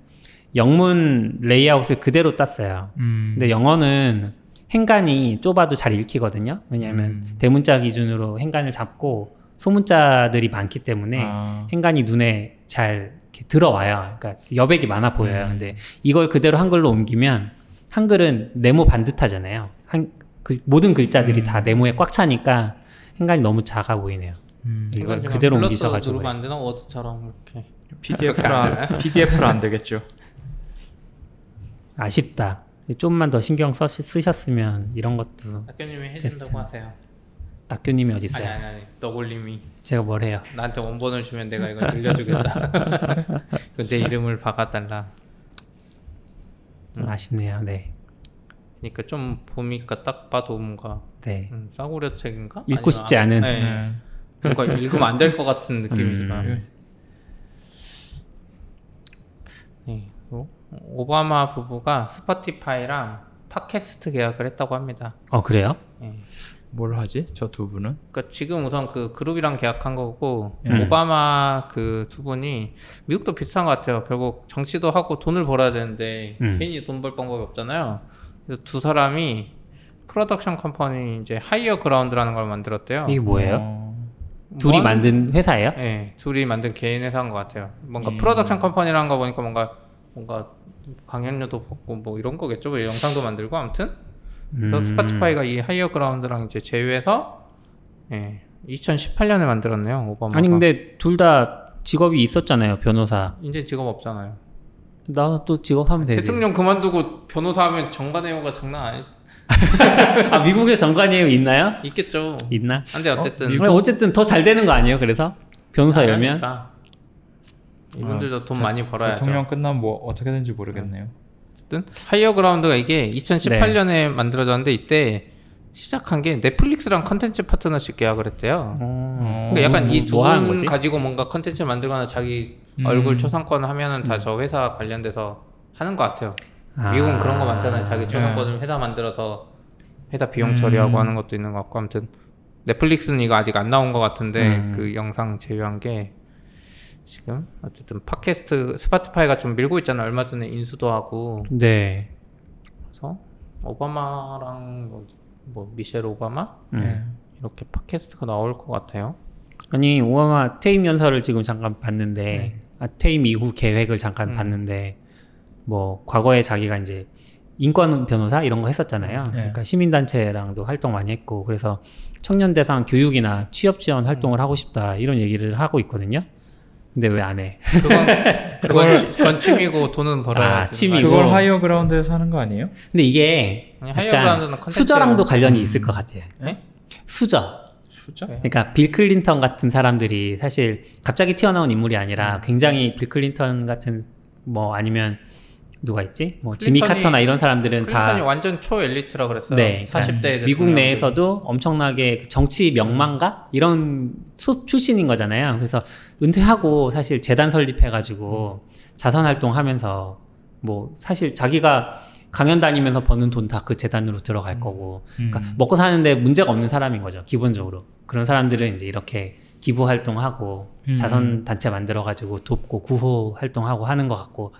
영문 레이아웃을 그대로 땄어요. 음, 근데 영어는 행간이 좁아도 잘 읽히거든요. 왜냐하면 음. 대문자 기준으로 행간을 잡고 소문자들이 많기 때문에 아, 행간이 눈에 잘 들어와요. 그러니까 여백이 많아 보여요. 음. 근데 이걸 그대로 한글로 옮기면 한글은 네모 반듯하잖아요. 한, 그 모든 글자들이 다 네모에 꽉 차니까 행간이 너무 작아 보이네요. 음, 이걸 그대로 플러스 옮기셔 가지고 누르면 안 되나 워드처럼 이렇게. PDF라 PDF로 안 되겠죠. 아쉽다. 좀만 더 신경 써, 쓰셨으면 이런 것도 테스트. 해준다고 하세요. 낙교님이 어디 아니 있어요? 아니 아니 너굴님이 제가 뭘 해요? 나한테 원본을 주면 내가 이거 늘려주겠다. 내 이름을 박아달라. 좀 아쉽네요. 네, 그러니까 좀 보니까 딱 봐도 뭔가 네. 음, 싸구려 책인가? 읽고 싶지 않은. 네. 네. 뭔가 읽으면 안 될 것 같은 느낌이 음. 들어요. 네. 어? 오바마 부부가 스포티파이랑 팟캐스트 계약을 했다고 합니다. 어 그래요? 네. 뭘 하지? 저 두 분은? 그러니까 지금 우선 그 그룹이랑 계약한 거고 음. 오바마 그 두 분이 미국도 비슷한 것 같아요. 결국 정치도 하고 돈을 벌어야 되는데 음. 개인이 돈 벌 방법이 없잖아요. 그래서 두 사람이 production company 이제 Higher Ground라는 걸 만들었대요. 이게 뭐예요? 어, 둘이 뭐 만든 회사예요? 네, 둘이 만든 개인 회사인 것 같아요. 뭔가 음. production company라는 거 보니까 뭔가 뭔가 강연료도 받고 뭐 이런 거겠죠. 뭐 영상도 만들고 아무튼 그래서 음. Spotify가 이 Higher Ground랑 이제 제휴해서 예, 2018년에 만들었네요. 오바마가. 아니 근데 둘 다 직업이 있었잖아요. 변호사. 이제 직업 없잖아요. 나 또 직업 하면 되지. 대통령 그만두고 변호사 하면 전관예우가 장난 아니지. 아 미국에 전관예우 있나요? 있겠죠. 있나? 근데 어쨌든 미국- 그럼 어쨌든 더 잘 되는 거 아니에요? 그래서 변호사 열면. 이분들도 돈 대- 많이 벌어야죠. 대통령 끝나면 뭐 어떻게 되는지 모르겠네요. 어쨌든 Higher Ground가 이게 2018년에 만들어졌는데 이때 시작한 게 넷플릭스랑 컨텐츠 파트너십 계약을 했대요. 어. 그러니까 약간 이두뭐 거지? 가지고 뭔가 컨텐츠 만들거나 자기 음. 얼굴 초상권 하면은 다 저 회사 관련돼서 하는 것 같아요. 아. 미국은 그런 거 많잖아요. 자기 초상권을 회사 만들어서 회사 비용 음. 처리하고 하는 것도 있는 것 같고 아무튼 넷플릭스는 이거 아직 안 나온 것 같은데 음. 그 영상 제휴한 게 지금 어쨌든 팟캐스트 스포티파이가 좀 밀고 있잖아요. 얼마 전에 인수도 하고 네. 그래서 오바마랑 뭐, 뭐 미셸 오바마 음. 네. 이렇게 팟캐스트가 나올 것 같아요. 아니 오바마 퇴임 연설을 지금 잠깐 봤는데 네. 아, 퇴임 이후 계획을 잠깐 음. 봤는데 뭐 과거에 자기가 이제 인권 변호사 이런 거 했었잖아요. 네. 그러니까 시민단체랑도 활동 많이 했고 그래서 청년 대상 교육이나 취업 지원 활동을 하고 싶다 이런 얘기를 하고 있거든요. 근데 왜 안 해? 그건 그건, 취- 그건 취미고 돈은 벌어야 아, 지 취미. 그걸 하이어 Ground에서 하는 거 아니에요? 근데 이게 아니, 약간 수저랑도 관련이 있을 것 같아요. 네? 수저. 수저? 네. 그러니까 빌 클린턴 같은 사람들이 사실 갑자기 튀어나온 인물이 음. 아니라 굉장히 빌 클린턴 같은 뭐 아니면 누가 있지? 뭐 지미 클린턴이- 카터나 이런 사람들은 클린턴이 다 완전 초 엘리트라 그랬어요. 네, 40대 미국 내에서도 엄청나게 그 정치 명망가 이런 소 출신인 거잖아요. 그래서 은퇴하고 사실 재단 설립해 가지고 자선 활동하면서 뭐 사실 자기가 강연 다니면서 버는 돈 다 그 재단으로 들어갈 거고, 그러니까 음. 먹고 사는데 문제가 없는 사람인 거죠 기본적으로. 그런 사람들은 이제 이렇게 기부 활동하고 음. 자선 단체 만들어 가지고 돕고 구호 활동하고 하는 것 같고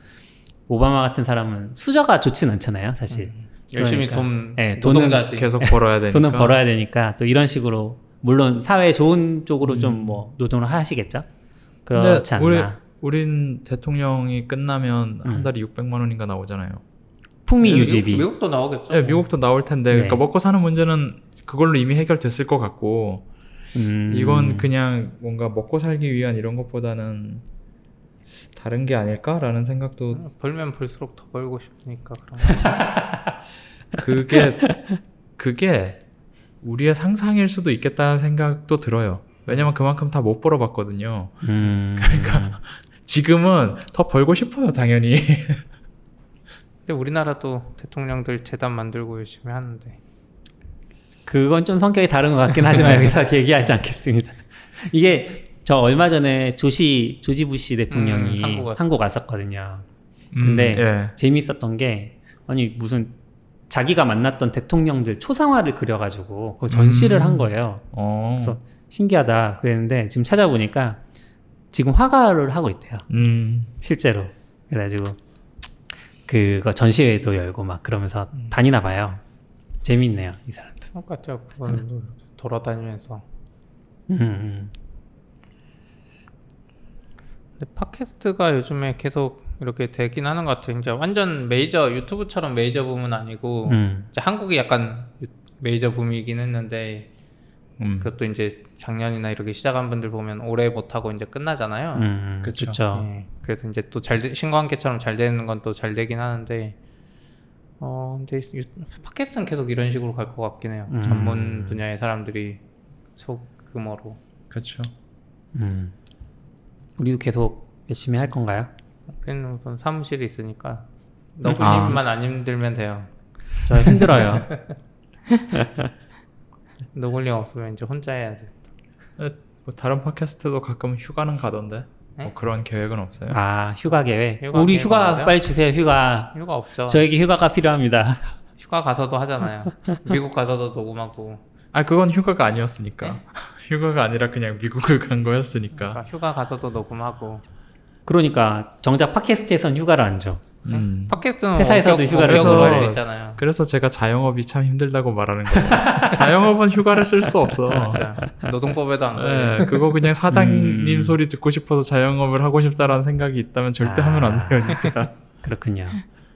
오바마 같은 사람은 수저가 좋진 않잖아요, 사실. 열심히 그러니까. 돈 네, 돈은. 계속 벌어야 되니까. 돈은 벌어야 되니까 또 이런 식으로 물론 사회에 좋은 쪽으로 좀뭐 노동을 하시겠죠. 그렇지 않나. 우리 우린 대통령이 끝나면 음. 한 달에 600만 원인가 나오잖아요. 품위 미국- 유지비. 미국 도 나오겠죠. 네, 미국도 나올 텐데 네. 그러니까 먹고 사는 문제는 그걸로 이미 해결됐을 것 같고 음, 이건 그냥 뭔가 먹고 살기 위한 이런 것보다는 다른 게 아닐까라는 생각도 벌면 벌수록 더 벌고 싶으니까 그런 거. 그게 그게 우리의 상상일 수도 있겠다는 생각도 들어요. 왜냐면 그만큼 다 못 벌어봤거든요. 음, 그러니까 지금은 더 벌고 싶어요, 당연히. 근데 우리나라도 대통령들 재단 만들고 열심히 하는데 그건 좀 성격이 다른 것 같긴 하지만 여기서 얘기하지 않겠습니다. 이게 저 얼마 전에 조시 조지 부시 대통령이 음, 한국 왔- 한국 왔었거든요. 근데 음, 예. 재미있었던 게 아니 무슨 자기가 만났던 대통령들 초상화를 그려가지고 그걸 전시를 음. 한 거예요. 어. 그래서 신기하다 그랬는데 지금 찾아보니까 지금 화가를 하고 있대요. 음. 실제로 그래가지고 그거 전시회도 열고 막 그러면서 다니나 봐요. 재밌네요 이 사람도. 똑같죠. 그건 돌아다니면서. 음, 음. 근데 팟캐스트가 요즘에 계속 이렇게 되긴 하는 것 같아요. 이제 완전 메이저 유튜브처럼 메이저 붐은 아니고 음. 이제 한국이 약간 유- 메이저 붐이긴 했는데 음. 그것도 이제 작년이나 이렇게 시작한 분들 보면 오래 못 하고 이제 끝나잖아요. 음, 음, 그쵸. 그쵸. 예, 그래서 이제 또 잘 신과한계처럼 잘 되는 건 또 잘 되긴 하는데 어 근데 유, 팟캐스트는 계속 이런 식으로 갈 것 같긴 해요. 음. 전문 분야의 사람들이 소규모로. 그렇죠. 음. 우리도 계속 열심히 할 건가요? 우리는 우선 사무실이 있으니까 음. 너구님만 안 힘들면 돼요. 저 힘들어요. 너굴님 없으면 이제 혼자 해야 돼. 뭐 다른 팟캐스트도 가끔 휴가는 가던데. 네? 뭐 그런 계획은 없어요. 아 휴가 계획. 휴가 우리 휴가 없나요? 빨리 주세요. 휴가. 휴가 없죠. 저에게 휴가가 필요합니다. 휴가 가서도 하잖아요. 미국 가서도 녹음하고. 아 그건 휴가가 아니었으니까. 휴가가 아니라 그냥 미국을 간 거였으니까. 그러니까 휴가 가서도 녹음하고. 그러니까 정작 팟캐스트에선 휴가를 안 줘. 음. 팟캐스트는 회사에서도 원격, 휴가를. 할수 있잖아요. 그래서 제가 자영업이 참 힘들다고 말하는 거예요. 자영업은 휴가를 쓸 수 없어. 맞아. 노동법에도 안 걸려. 네, 그거 그냥 사장님 음. 소리 듣고 싶어서 자영업을 하고 싶다라는 생각이 있다면 절대 아. 하면 안 돼요, 진짜. 그렇군요.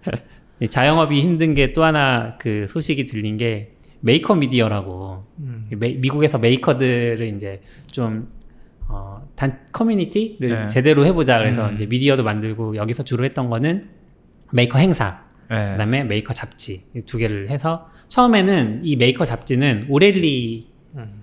이 자영업이 힘든 게 또 하나 그 소식이 들린 게 메이커 미디어라고 음. 메- 미국에서 메이커들을 이제 좀 어, 단 커뮤니티를 네. 제대로 해보자 그래서 음. 이제 미디어도 만들고 여기서 주로 했던 거는 메이커 행사 네. 그다음에 메이커 잡지 이두 개를 해서 처음에는 이 메이커 잡지는 O'Reilly의 음.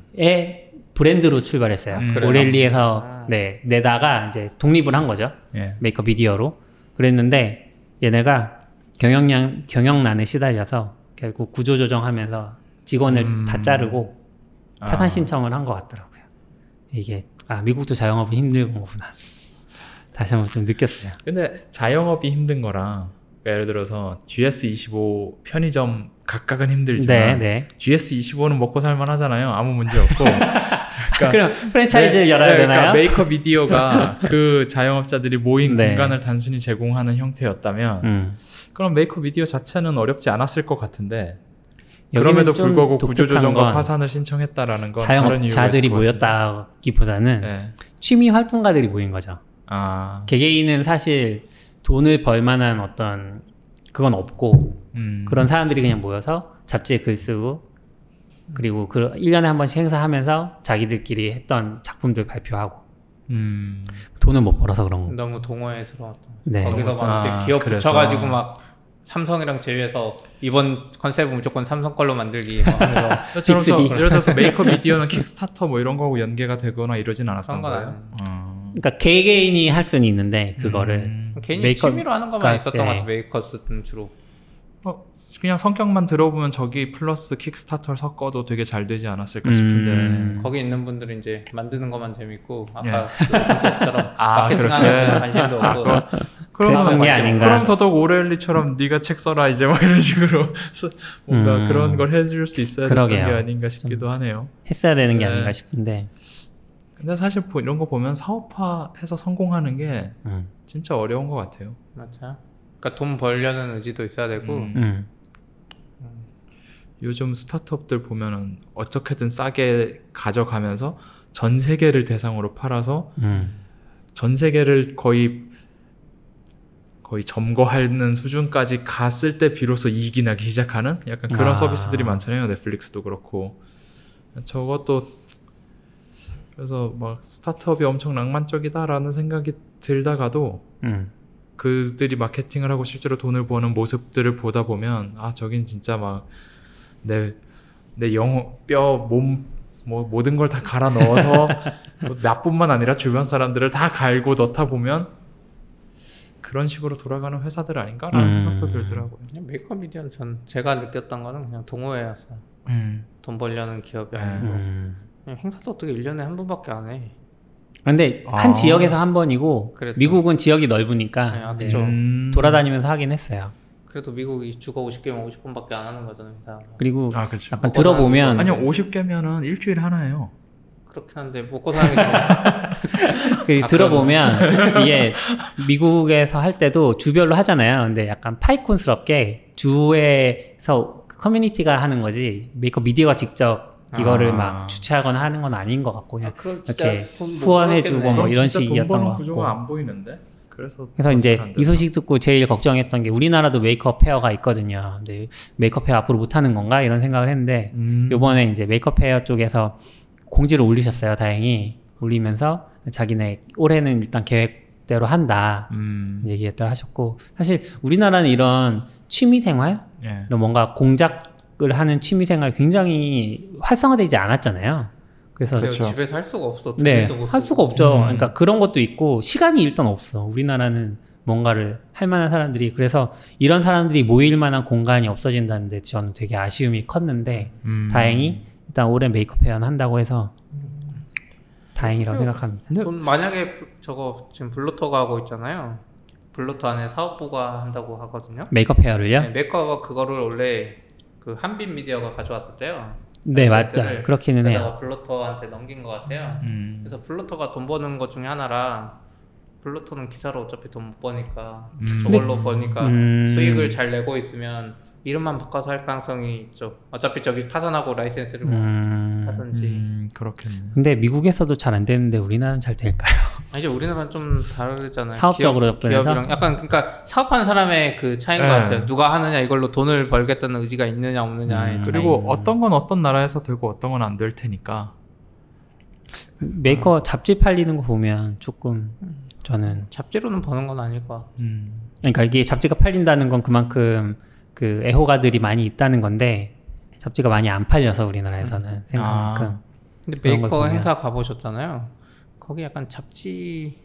브랜드로 출발했어요. 음? O'Reilly에서 아. 네 내다가 이제 독립을 한 거죠. 예. 메이커 미디어로 그랬는데 얘네가 경영량 경영난에 시달려서 결국 구조조정하면서 직원을 음. 다 자르고 아. 파산 신청을 한 것 같더라고요. 이게 아 미국도 자영업은 힘든 거구나. 다시 한번 좀 느꼈어요. 근데 자영업이 힘든 거랑 그러니까 예를 들어서 GS25 편의점 각각은 네, 힘들지만 네. GS25는 먹고 살만 하잖아요. 아무 문제 없고. 그러니까 그럼 프랜차이즈를 네, 열어야 네, 되나요? 그러니까 메이커 미디어가 그 자영업자들이 모인 네. 공간을 단순히 제공하는 형태였다면 음. 그럼 메이커 미디어 자체는 어렵지 않았을 것 같은데 그럼에도 좀 불구하고 구조조정과 건 파산을 신청했다라는 건 자영업자들이. 모였다기보다는 네. 취미 활동가들이 모인 거죠. 아, 개개인은 사실 돈을 벌 만한 어떤 그건 없고 음. 그런 사람들이 그냥 모여서 잡지에 글 쓰고 그리고 그 1년에 한 번씩 행사하면서 자기들끼리 했던 작품들 발표하고 음. 돈을 못 벌어서 그런 거. 너무 동호회스러웠던. 네. 거기서 막 아, 기업 그래서. 붙여가지고 막 삼성이랑 제휴해서 이번 컨셉은 무조건 삼성 걸로 만들기 막 하면서 예를 들어서, 빅스비. 예를 들어서 메이커 미디어는 킥스타터 뭐 이런 거하고 연계가 되거나 이러진 않았던 거예요. 어. 그러니까 개개인이 할 수는 있는데 그거를 음. 괜히 메이커- 취미로 하는 것만 있었던 네. 것 같아 메이커스는 주로. 어, 그냥 성격만 들어보면 저기 플러스 킥스타터를 섞어도 되게 잘 되지 않았을까 싶은데. 음. 거기 있는 분들은 이제 만드는 것만 재밌고 예. 아까 그 컨셉처럼 아, 마케팅하는 관심도 없고 그랬던 그런 게거 아닌가. 그럼 더더욱 오렐리처럼 네가 책 써라 이제 뭐 이런 식으로 서- 뭔가 음. 그런 걸 해줄 수 있어야 그러게요. 게 아닌가 싶기도 하네요. 했어야 되는 게 네. 아닌가 싶은데 근데 사실 보- 이런 거 보면 사업화해서 성공하는 게 음. 진짜 어려운 것 같아요. 맞아. 그러니까 돈 벌려는 의지도 있어야 되고 음. 음. 요즘 스타트업들 보면은 어떻게든 싸게 가져가면서 전 세계를 대상으로 팔아서 음. 전 세계를 거의 거의 점거하는 수준까지 갔을 때 비로소 이익이 나기 시작하는 약간 그런 아. 서비스들이 많잖아요. 넷플릭스도 그렇고 저것도 그래서 막 스타트업이 엄청 낭만적이다라는 생각이 들다가도 음. 그들이 마케팅을 하고 실제로 돈을 버는 모습들을 보다 보면 아 저긴 진짜 막 내 내영뼈몸 뭐 모든 걸 다 갈아 넣어서 뭐 나뿐만 아니라 주변 사람들을 다 갈고 넣다 보면 그런 식으로 돌아가는 회사들 아닌가라는 음. 생각도 들더라고요. 그냥 메이크업 미디어는 전 제가 느꼈던 거는 그냥 동호회였어. 음. 돈 벌려는 기업이 네. 아니고 음. 그냥 행사도 어떻게 1년에 한 번밖에 안 해. 근데 아. 한 지역에서 한 번이고 그랬죠. 미국은 지역이 넓으니까 네, 아, 네. 음. 돌아다니면서 하긴 했어요. 그래도 미국이 주가 50개면 50번밖에 안 하는 거잖아요. 행사. 그리고 아 그렇죠. 약간 들어보면 아니요 50개면은 일주일에 하나예요. 그렇긴 한데 먹고 사는 게 들어보면 이게 미국에서 할 때도 주별로 하잖아요. 근데 약간 파이콘스럽게 주에서 그 커뮤니티가 하는 거지 메이커 미디어가 직접 이거를 아. 막 주최하거나 하는 건 아닌 것 같고 그냥 아, 이렇게 후원해주고. 뭐 이런 식이었던 것 구조가 같고. 안 보이는데. 그래서 그래서 이제 안 이. 소식 듣고 제일 걱정했던 게 우리나라도 메이커 페어가 있거든요. 근데 메이커 페어 앞으로 못 하는 건가 이런 생각을 했는데 음. 요번에 이제 메이커 페어 쪽에서 공지를 올리셨어요. 다행히 올리면서 자기네 올해는 일단 계획대로 한다 음. 얘기했다 하셨고 사실 우리나라는 이런 취미 생활 예. 뭔가 공작 을 하는 취미 생활 굉장히 활성화되지 않았잖아요. 그래서 그쵸. 집에서 할 수가 없어. 네, 할. 수가 없죠. 음. 그러니까 그런 것도 있고 시간이 일단 없어. 우리나라는 뭔가를 할 만한 사람들이 그래서 이런 사람들이 모일 만한 공간이 없어진다는데 저는 되게 아쉬움이 컸는데 음. 다행히 일단 올해 메이커 페어 한다고 해서 다행이라고 생각합니다. 돈 만약에 부- 저거 지금 블로터가 하고 있잖아요. 블로터 안에 사업부가 한다고 하거든요. 메이커 페어를요? 네, 메이커가 그거를 원래 그 한빛 미디어가 가져왔었대요. 네, 맞죠. 그렇기는 해요. 블로터한테 넘긴 것 같아요. 음. 그래서 블로터가 돈 버는 것 중에 하나라 블로터는 기사로 어차피 돈 못 버니까 음. 저걸로 버니까 음. 수익을 잘 내고 있으면 이름만 바꿔서 할 가능성이 있죠. 어차피 저기 파산하고 라이센스를 뭐 음, 하든지. 음, 그렇겠네. 근데 미국에서도 잘 안 되는데 우리나라는 잘 될까요? 아니 이제 우리나라는 좀 다르잖아요. 사업적으로 기업? 기업 이랑 약간 그러니까 사업하는 사람의 그 차이인 네. 것 같아요. 누가 하느냐 이걸로 돈을 벌겠다는 의지가 있느냐 없느냐의 음. 그리고 어떤 건 어떤 나라에서 되고 어떤 건 안 될 테니까. 메이커 잡지 팔리는 거 보면 조금 저는 잡지로는 버는 건 아닐 것 같아요. 음. 그러니까 이게 잡지가 팔린다는 건 그만큼 그 애호가들이 많이 있다는 건데 잡지가 많이 안 팔려서 우리나라에서는 생각만큼 아. 근데 메이커. 행사 가보셨잖아요. 거기 약간 잡지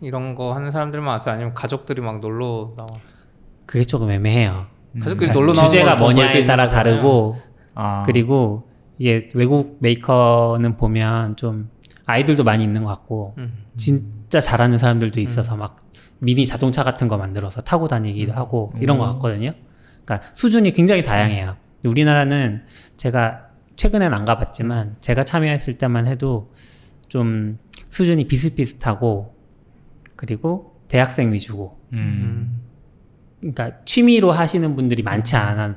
이런 거 하는 사람들만 와서 아니면 가족들이 막 놀러 나와. 그게 조금 애매해요. 가족들이 그러니까 놀러 나오는 주제가 뭐냐에 따라 거잖아요. 다르고 아. 그리고 이게 외국 메이커는 보면 좀 아이들도 많이 있는 것 같고 음. 진짜 잘하는 사람들도 있어서 막 미니 자동차 같은 거 만들어서 타고 다니기도 하고 이런 것 같거든요. 그러니까 수준이 굉장히 다양해요. 우리나라는 제가 최근엔 안 가봤지만 제가 참여했을 때만 해도 좀 수준이 비슷비슷하고 그리고 대학생 위주고 음. 그러니까 취미로 하시는 분들이 많지 않다는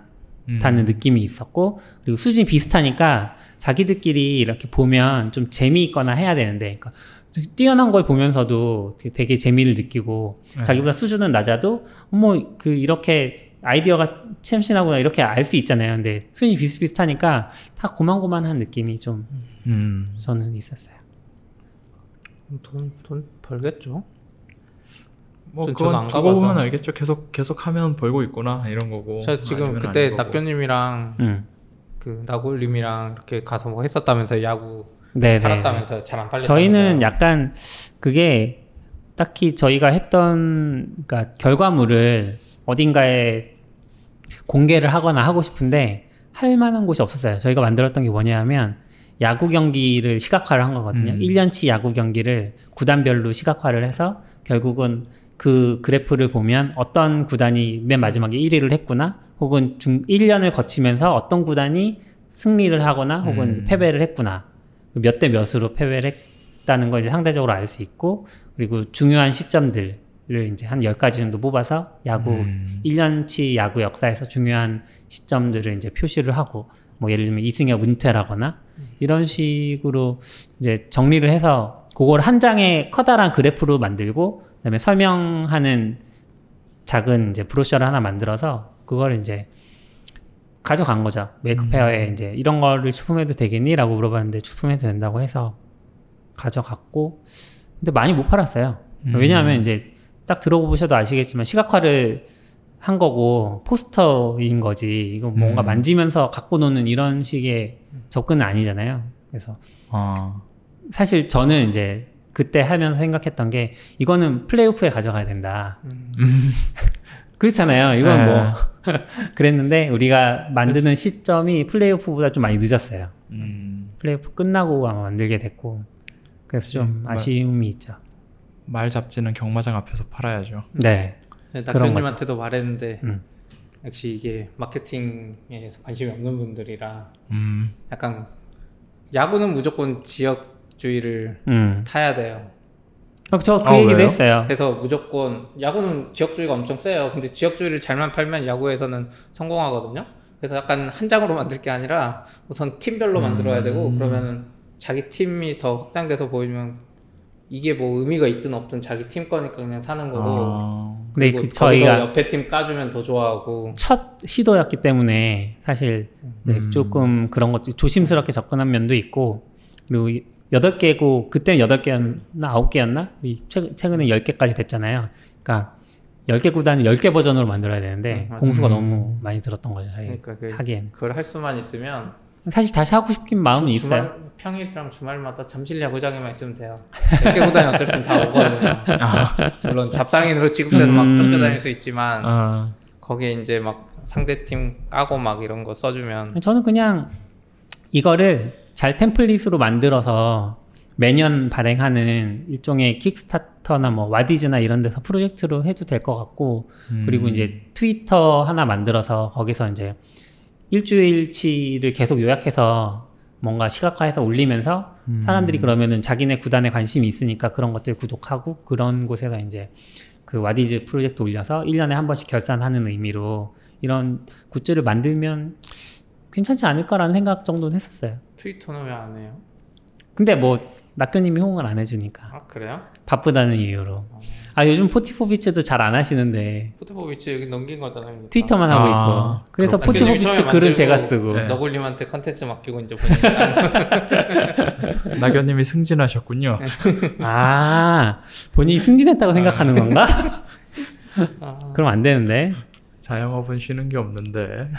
음. 느낌이 있었고 그리고 수준이 비슷하니까 자기들끼리 이렇게 보면 좀 재미있거나 해야 되는데 그러니까 뛰어난 걸 보면서도 되게- 재미를 느끼고 네. 자기보다 수준은 낮아도 어머 그 이렇게 아이디어가 참신하구나 이렇게 알 수 있잖아요 근데 수준이 비슷비슷하니까 다 고만고만한 느낌이 좀 음. 저는 있었어요 돈, 돈 벌겠죠. 뭐 그건 안 두고. 보면 알겠죠. 계속 계속 하면 벌고 있구나 이런 거고. 저 지금 그때. 낙교님이랑 음. 그 나골님이랑 이렇게 가서 뭐 했었다면서 야구 네네 팔았다면서 잘 안 팔렸다면서. 저희는 약간 그게 딱히 저희가 했던 그러니까 결과물을 어딘가에 공개를 하거나 하고 싶은데 할 만한 곳이 없었어요. 저희가 만들었던 게 뭐냐면 야구 경기를 시각화를 한 거거든요. 음. 1년치 야구 경기를 구단별로 시각화를 해서 결국은 그 그래프를 보면 어떤 구단이 맨 마지막에 1위를 했구나 혹은 중 1년을 거치면서 어떤 구단이 승리를 하거나 혹은 음. 패배를 했구나 몇 대 몇으로 패배를 했다는 걸 이제 상대적으로 알 수 있고 그리고 중요한 시점들 을 이제 한 10가지 정도 뽑아서 야구 음. 1년치 야구 역사에서 중요한 시점들을 이제 표시를 하고 뭐 예를 들면 이승엽 은퇴라거나 이런 식으로 이제 정리를 해서 그걸 한 장의 커다란 그래프로 만들고 그다음에 설명하는 작은 이제 브로셔를 하나 만들어서 그걸 이제 가져간 거죠. 메이크업 페어에 이제 이런 거를出품해도 되겠니?라고 물어봤는데出품해도 된다고 해서 가져갔고 근데 많이 못 팔았어요. 음. 왜냐하면 이제 딱 들어보셔도 아시겠지만 시각화를 한 거고 포스터인 거지 이거 뭔가 음. 만지면서 갖고 노는 이런 식의 접근은 아니잖아요. 그래서 아. 사실 저는 이제 그때 하면서 생각했던 게 이거는 플레이오프에 가져가야 된다. 그렇잖아요. 이건 네. 뭐 그랬는데 우리가 만드는 시점이 플레이오프보다 좀 많이 늦었어요. 음. 플레이오프 끝나고 아마 만들게 됐고 그래서 좀 음, 말- 아쉬움이 있죠. 말 잡지는 경마장 앞에서 팔아야죠. 네. 네, 그런 낙교님한테도 말했는데 음. 역시 이게 마케팅에 관심이 없는 분들이라 음. 약간 야구는 무조건 지역주의를 음. 타야 돼요. 저그 아, 얘기도 왜요? 했어요. 그래서 무조건 야구는 지역주의가 엄청 세요. 근데 지역주의를 잘만 팔면 야구에서는 성공하거든요. 그래서 약간 한 장으로 만들 게 아니라 우선 팀별로 만들어야 되고 그러면은 자기 팀이 더 확장돼서 보이면 이게 뭐 의미가 있든 없든 자기 팀 거니까 그냥 사는 거고 아. 근데 그 저희가 옆에 팀 까주면 더 좋아하고 첫 시도였기 때문에 사실 네, 음. 조금 그런 것도 조심스럽게 접근한 면도 있고 그리고 이- 여덟 개고 그때는 여덟 개였나 아홉 개였나 최, 최근에 열 개까지 됐잖아요. 그러니까 열 개 구단을 열 개 버전으로 만들어야 되는데 음. 공수가 음. 너무 많이 들었던 거죠. 저희 그러니까 그 하기엔. 그걸 할 수만 있으면 사실 다시 하고 싶긴 마음은 주- 있어요. 주말, 평일이랑 주말마다 잠실 야구장에만 있으면 돼요. 백개구단이 어차피 다 오거든요. 물론 잡상인으로 취급돼서 막 음. 쫓겨다닐 수 있지만 아, 거기에 이제 막 상대팀 까고 막 이런 거 써주면 저는 그냥 이거를 잘 템플릿으로 만들어서 매년 발행하는 일종의 킥스타터나 뭐 와디즈나 이런 데서 프로젝트로 해도 될 것 같고 음. 그리고 이제 트위터 하나 만들어서 거기서 이제 일주일치를 계속 요약해서 뭔가 시각화해서 올리면서 음. 사람들이 그러면은 자기네 구단에 관심이 있으니까 그런 것들 구독하고 그런 곳에서 이제 그 와디즈 프로젝트 올려서 1년에 한 번씩 결산하는 의미로 이런 굿즈를 만들면 괜찮지 않을까라는 생각 정도는 했었어요. 트위터는 왜 안 해요? 근데 뭐 낙교님이 호응을 안 해주니까 아 그래요? 바쁘다는 이유로. 아 요즘 포티포비츠도 잘 안 하시는데 포트포비치 여기 넘긴 거잖아요. 그러니까. 트위터만 하고 아, 있고. 그래서. 포티포비츠 글은 제가 쓰고. 네. 너굴님한테 컨텐츠 맡기고 이제 본인이 낙연님이 승진하셨군요. 아 본인이 승진했다고 생각하는 건가? 아, 그럼 안 되는데. 자영업은 쉬는 게 없는데.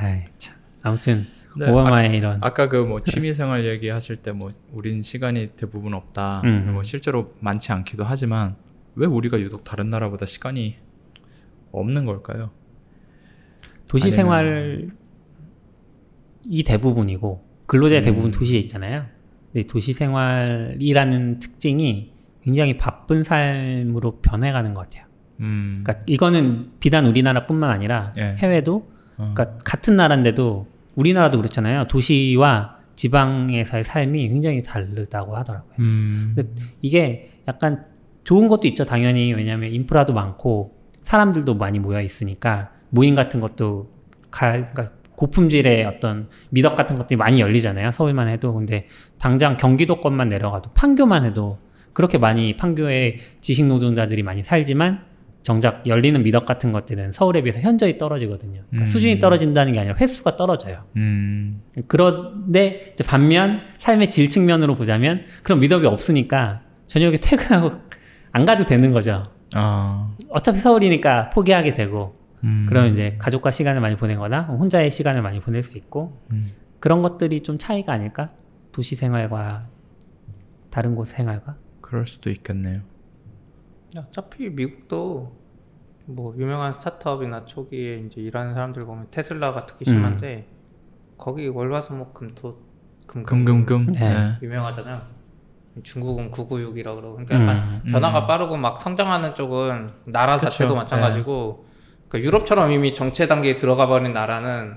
아이, 참. 아무튼 네, 오바마의 이런 아까 그 뭐 취미생활 얘기하실 때 뭐 우린 시간이 대부분 없다. 음. 뭐 실제로 많지 않기도 하지만 왜 우리가 유독 다른 나라보다 시간이 없는 걸까요? 도시 아니면- 생활이 대부분이고 근로자의 음. 대부분 도시에 있잖아요. 근데 도시 생활이라는 특징이 굉장히 바쁜 삶으로 변해가는 것 같아요. 음. 그러니까 이거는 비단 우리나라뿐만 아니라 예. 해외도 어. 그러니까 같은 나라인데도 우리나라도 그렇잖아요. 도시와 지방에서의 삶이 굉장히 다르다고 하더라고요. 음. 이게 약간 좋은 것도 있죠, 당연히. 왜냐하면 인프라도 많고 사람들도 많이 모여 있으니까 모임 같은 것도 가, 그러니까 고품질의 어떤 미덕 같은 것들이 많이 열리잖아요. 서울만 해도. 근데 당장 경기도권만 내려가도 판교만 해도 그렇게 많이 판교에 지식 노동자들이 많이 살지만 정작 열리는 미덕 같은 것들은 서울에 비해서 현저히 떨어지거든요. 그러니까 음. 수준이 떨어진다는 게 아니라 횟수가 떨어져요. 음. 그런데 반면 삶의 질 측면으로 보자면 그런 미덕이 없으니까 저녁에 퇴근하고 안 가도 되는 거죠. 아. 어차피 서울이니까 포기하게 되고 음. 그러면 이제 가족과 시간을 많이 보내거나 혼자의 시간을 많이 보낼 수 있고 음. 그런 것들이 좀 차이가 아닐까? 도시 생활과 다른 곳 생활과 그럴 수도 있겠네요. 어차피 미국도 뭐 유명한 스타트업이나 초기에 이제 일하는 사람들 보면 테슬라가 특히 심한데 거기 월화수목금토 금금 금금금. 네. 네. 유명하잖아요. 중국은 996이라 그러고 그러니까 약간 음, 변화가 음. 빠르고 막 성장하는 쪽은 나라 그쵸. 자체도 마찬가지고 그러니까 유럽처럼 이미 정체 단계에 들어가 버린 나라는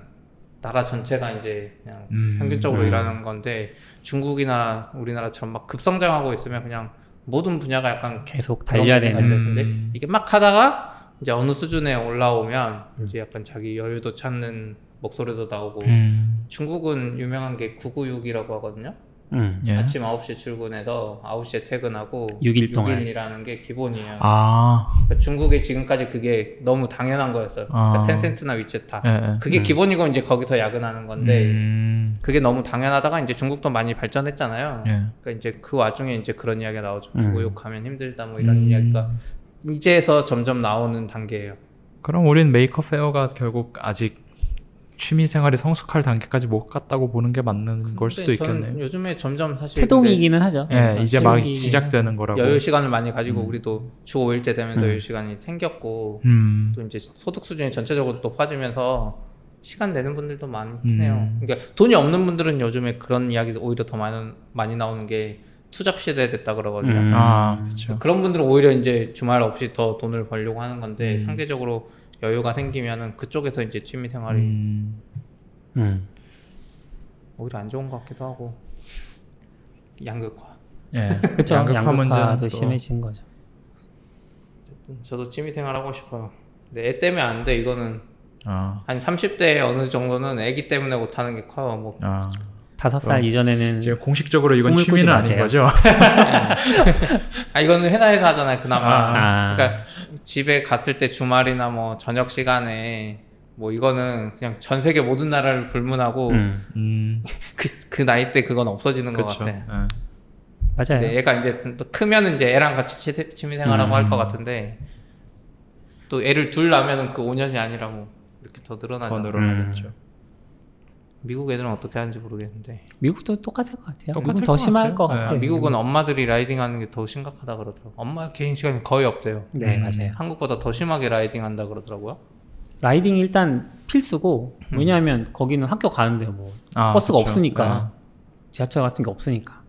나라 전체가 이제 그냥 음, 평균적으로 음. 일하는 건데 중국이나 우리나라처럼 막 급성장하고 있으면 그냥 모든 분야가 약간 계속 달려야 되는. 근데 음. 이게 막 하다가 이제 어느 수준에 올라오면 음. 이제 약간 자기 여유도 찾는 목소리도 나오고 음. 중국은 유명한 게 996이라고 하거든요. 음. 예. 아침 9시에 출근해서 9시에 퇴근하고 육일 동안. 6일이라는 게 기본이에요. 아. 그러니까 중국에 지금까지 그게 너무 당연한 거였어요. 그러니까 아. 텐센트나 위챗 다. 예, 예. 그게 음. 기본이고 이제 거기서 야근하는 건데 음. 그게 너무 당연하다가 이제 중국도 많이 발전했잖아요. 예. 그러니까 이제 그 와중에 이제 그런 이야기가 나오죠. 음. 구구욕하면 힘들다 뭐 이런 음. 이야기가 이제서 점점 나오는 단계예요. 그럼 우린 Maker Faire가 결국 아직 취미 생활이 성숙할 단계까지 못 갔다고 보는 게 맞는 걸 수도 있겠네요. 요즘에 점점 사실 태동이기는 하죠. 예, 이제 막 시작되는 거라고. 여유 시간을 많이 가지고 음. 우리도 주 5일째 되면서 음. 여유 시간이 생겼고 음. 또 이제 소득 수준이 전체적으로 높아지면서 시간 내는 분들도 많긴 음. 해요. 그러니까 돈이 없는 분들은 요즘에 그런 이야기 오히려 더 많이 많이 나오는 게 two job 시대 됐다 그러거든요. 음. 아, 그렇죠. 그런 분들은 오히려 이제 주말 없이 더 돈을 벌려고 하는 건데 음. 상대적으로 여유가 생기면은 그쪽에서 이제 취미 생활이 음. 음. 오히려 안 좋은 것 같기도 하고 양극화. 예. 그렇죠. 양극화 또- 심해진 거죠. 어쨌든 저도 취미 생활 하고 싶어요. 근데 애 때문에 안 돼. 이거는 아. 한 30대 어느 정도는 애기 때문에 못 하는 게 커요. 뭐 아. 다섯 살 이전에는 지금 공식적으로 이건 취미는 아닌. 거죠? 아 이거는 회사에서 하잖아요. 그나마. 아. 그러니까 집에 갔을 때 주말이나 뭐 저녁 시간에 뭐 이거는 그냥 전 세계 모든 나라를 불문하고 음, 음. 그, 그 나이 때 그건 없어지는 것 그렇죠. 같아. 예. 맞아요. 근데 얘가 이제 또 크면은 이제 애랑 같이 치- 취미 생활하고 음. 할것 같은데 또 애를 둘 낳으면은 그 5년이 아니라 뭐 이렇게 더더 늘어나죠. 늘어나겠죠. 미국 애들은 어떻게 하는지 모르겠는데 미국도 똑같을 것 같아요. 미국은 더것 심할 같아요. 것 네. 같아요. 미국은 엄마들이 라이딩하는 게 더 심각하다 그러더라고. 엄마 개인 시간이 거의 없대요. 네 음. 맞아요. 한국보다 더 심하게 라이딩한다 그러더라고요. 라이딩 일단 필수고 왜냐하면 거기는 학교 가는데 뭐 아, 버스가 그쵸. 없으니까 지하철 같은 게 없으니까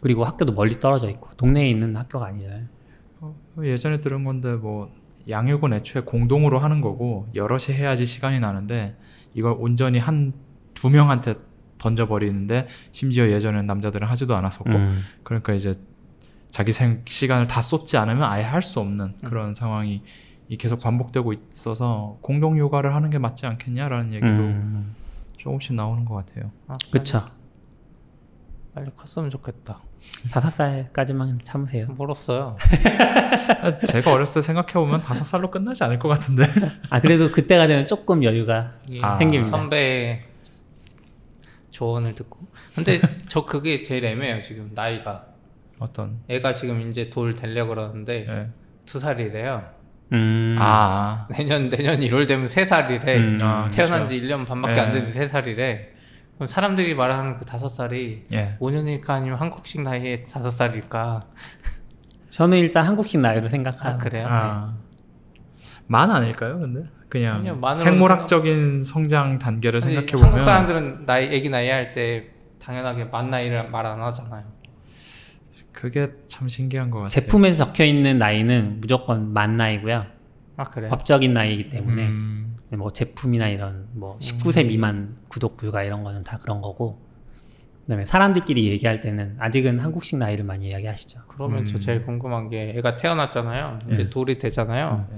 그리고 학교도 멀리 떨어져 있고 동네에 있는 학교가 아니잖아요. 어, 예전에 들은 건데 뭐 양육은 애초에 공동으로 하는 거고 여럿이 해야지 시간이 나는데 이걸 온전히 한 두 명한테 던져버리는데 심지어 예전엔 남자들은 하지도 않았었고 음. 그러니까 이제 자기 생 시간을 다 쏟지 않으면 아예 할 수 없는 그런 상황이 이 계속 반복되고 있어서 공동 육아를 하는 게 맞지 않겠냐라는 얘기도 음. 조금씩 나오는 것 같아요. 아, 그쵸. 빨리 컸으면 좋겠다. 다섯 살까지만 참으세요. 멀었어요. 아, 제가 어렸을 때 생각해 보면 다섯 살로 끝나지 않을 것 같은데. 아 그래도 그때가 되면 조금 여유가 아. 생깁니다. 선배 조언을 듣고. 근데 저 그게 제일 애매해요 지금 나이가. 어떤? 애가 지금 이제 돌 되려 그러는데 예. 두 살이래요. 음. 아, 내년 내년 1월 되면 세 살이래. 음. 아, 태어난 그쵸. 지 1년 반밖에 예. 안 됐는데 세 살이래. 그럼 사람들이 말하는 그 다섯 살이 예. 5년일까 아니면 한국식 나이에 다섯 살일까? 저는 일단 한국식 나이로 생각하고 아 그래요? 아. 만 아닐까요, 근데? 그냥 생물학적인 성장 단계를 생각해 보면 한국 사람들은 나이 애기 나이 할 때 당연하게 만 나이를 말 안 하잖아요. 그게 참 신기한 것 같아요. 제품에서 적혀 있는 나이는 무조건 만 나이고요. 아 그래요? 법적인 나이이기 때문에 음, 뭐 제품이나 이런 뭐 19세 미만 구독 불가 이런 거는 다 그런 거고 그다음에 사람들끼리 얘기할 때는 아직은 한국식 나이를 많이 이야기하시죠. 그러면 저 음. 제일 궁금한 게 애가 태어났잖아요. 이제 예. 돌이 되잖아요. 예.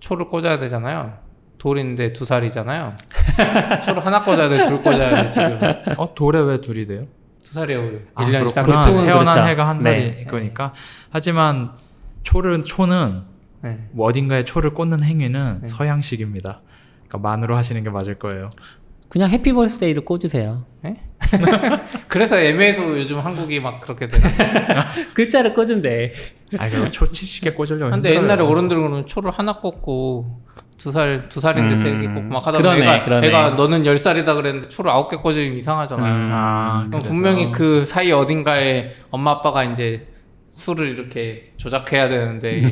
초를 꽂아야 되잖아요. 돌인데 두 살이잖아요. 초를 하나 꽂아야 돼, 둘 꽂아야 돼 지금. 어 돌에 왜 둘이 돼요? 두 살이에요. 아, 1년 시작. 그렇구나. 보통은 태어난 그렇죠. 해가 한 네. 살이 거니까. 하지만 초를 초는 네. 뭐 어딘가에 초를 꽂는 행위는 네. 서양식입니다. 그러니까 만으로 하시는 게 맞을 거예요. 그냥 해피 벌스데이를 꽂으세요. 그래서 애매해서 요즘 한국이 막 그렇게 되는. 글자를 꽂으면 돼. 아 이거 초 70개 꽂으려면 근데 힘들어요. 옛날에 어른들은 초를 하나 꽂고 두 살 두 살인데 음. 세개 꽂고 막 하다 그러네, 애가, 그러네. 애가 너는 열 살이다 그랬는데 초를 아홉 개 꽂으면 이상하잖아요. 음. 아 그럼 그래서. 분명히 그 사이 어딘가에 엄마 아빠가 이제 술을 이렇게 조작해야 되는데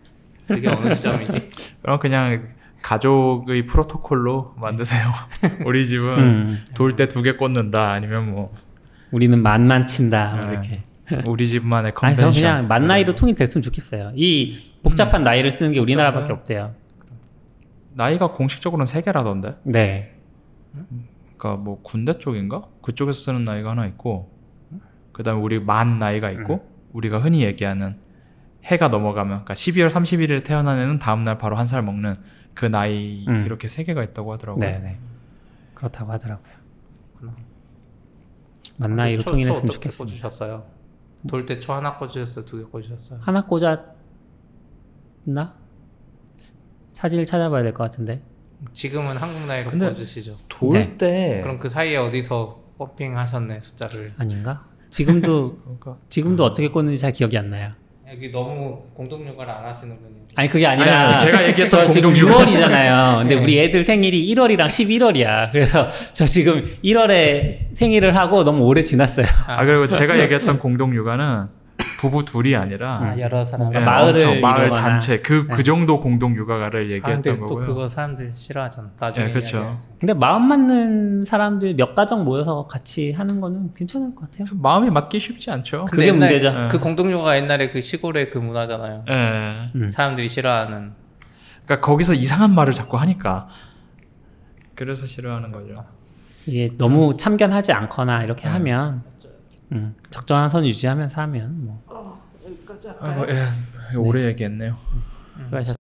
그게 어느 시점이지? 그럼 그냥 가족의 프로토콜로 만드세요. 우리 집은 음. 돌 때 두 개 꽂는다 아니면 뭐 우리는 만만 친다 뭐 네. 이렇게. 우리 집만의 아니 컨벤션. 저 그냥 만 나이로 통일 됐으면 좋겠어요. 이 복잡한 나이를 쓰는 게 우리나라밖에. 없대요. 나이가 공식적으로는 세 개라던데. 네. 그러니까 뭐 군대 쪽인가? 그쪽에서 쓰는 나이가 하나 있고 그다음에 우리 만 나이가 있고 음. 우리가 흔히 얘기하는 해가 넘어가면 그러니까 12월 31일 태어난 애는 다음 날 바로 한 살 먹는 그 나이 음. 이렇게 세 개가 있다고 하더라고요. 네, 네. 그렇다고 하더라고요. 만 나이로 초- 통일했으면 초 어떻게 좋겠습니다. 꽂으셨어요? 돌때 초 하나 꽂으셨어요? 두 개 꽂으셨어요? 하나 꽂았나? 사진을 찾아봐야 될 것 같은데. 지금은 한국 나이로 꽂으시죠. 돌 네. 때 그럼 그 사이에 어디서 펌핑 하셨네 숫자를. 아닌가? 지금도 그러니까 지금도 어떻게 꽂는지 잘 기억이 안 나요. 여기 너무 공동 육아를 안 하시는 분이. 아니 그게 아니, 아니라 아니, 제가 얘기했던 저 지금 공동 6월이잖아요. 근데 네. 우리 애들 생일이 1월이랑 11월이야. 그래서 저 지금 1월에 생일을 하고 너무 오래 지났어요. 아 그리고 제가 얘기했던 공동 육아는 부부 둘이 아니라 아 여러 사람. 예, 음. 마을을 엄청 마을 이루거나. 단체 그그 네. 정도 공동 육아를 아, 얘기했던 근데 또 거고요. 그거 사람들 싫어하잖아. 나중에. 예, 그쵸. 이야기해서. 근데 마음 맞는 사람들 몇 가정 모여서 같이 하는 거는 괜찮을 것 같아요. 마음이 맞기 쉽지 않죠. 그게 옛날- 문제죠. 예. 그 공동 육아가 옛날에 그 시골의 그 문화잖아요. 예. 음. 사람들이 싫어하는. 그러니까 거기서 이상한 말을 자꾸 하니까 그래서 싫어하는 거죠. 이게 너무 참견하지 않거나 이렇게 네. 하면 음, 적정한 선 유지하면서 하면 뭐 아이고, 예. 오래 얘기했네요. 수고하셨습니다.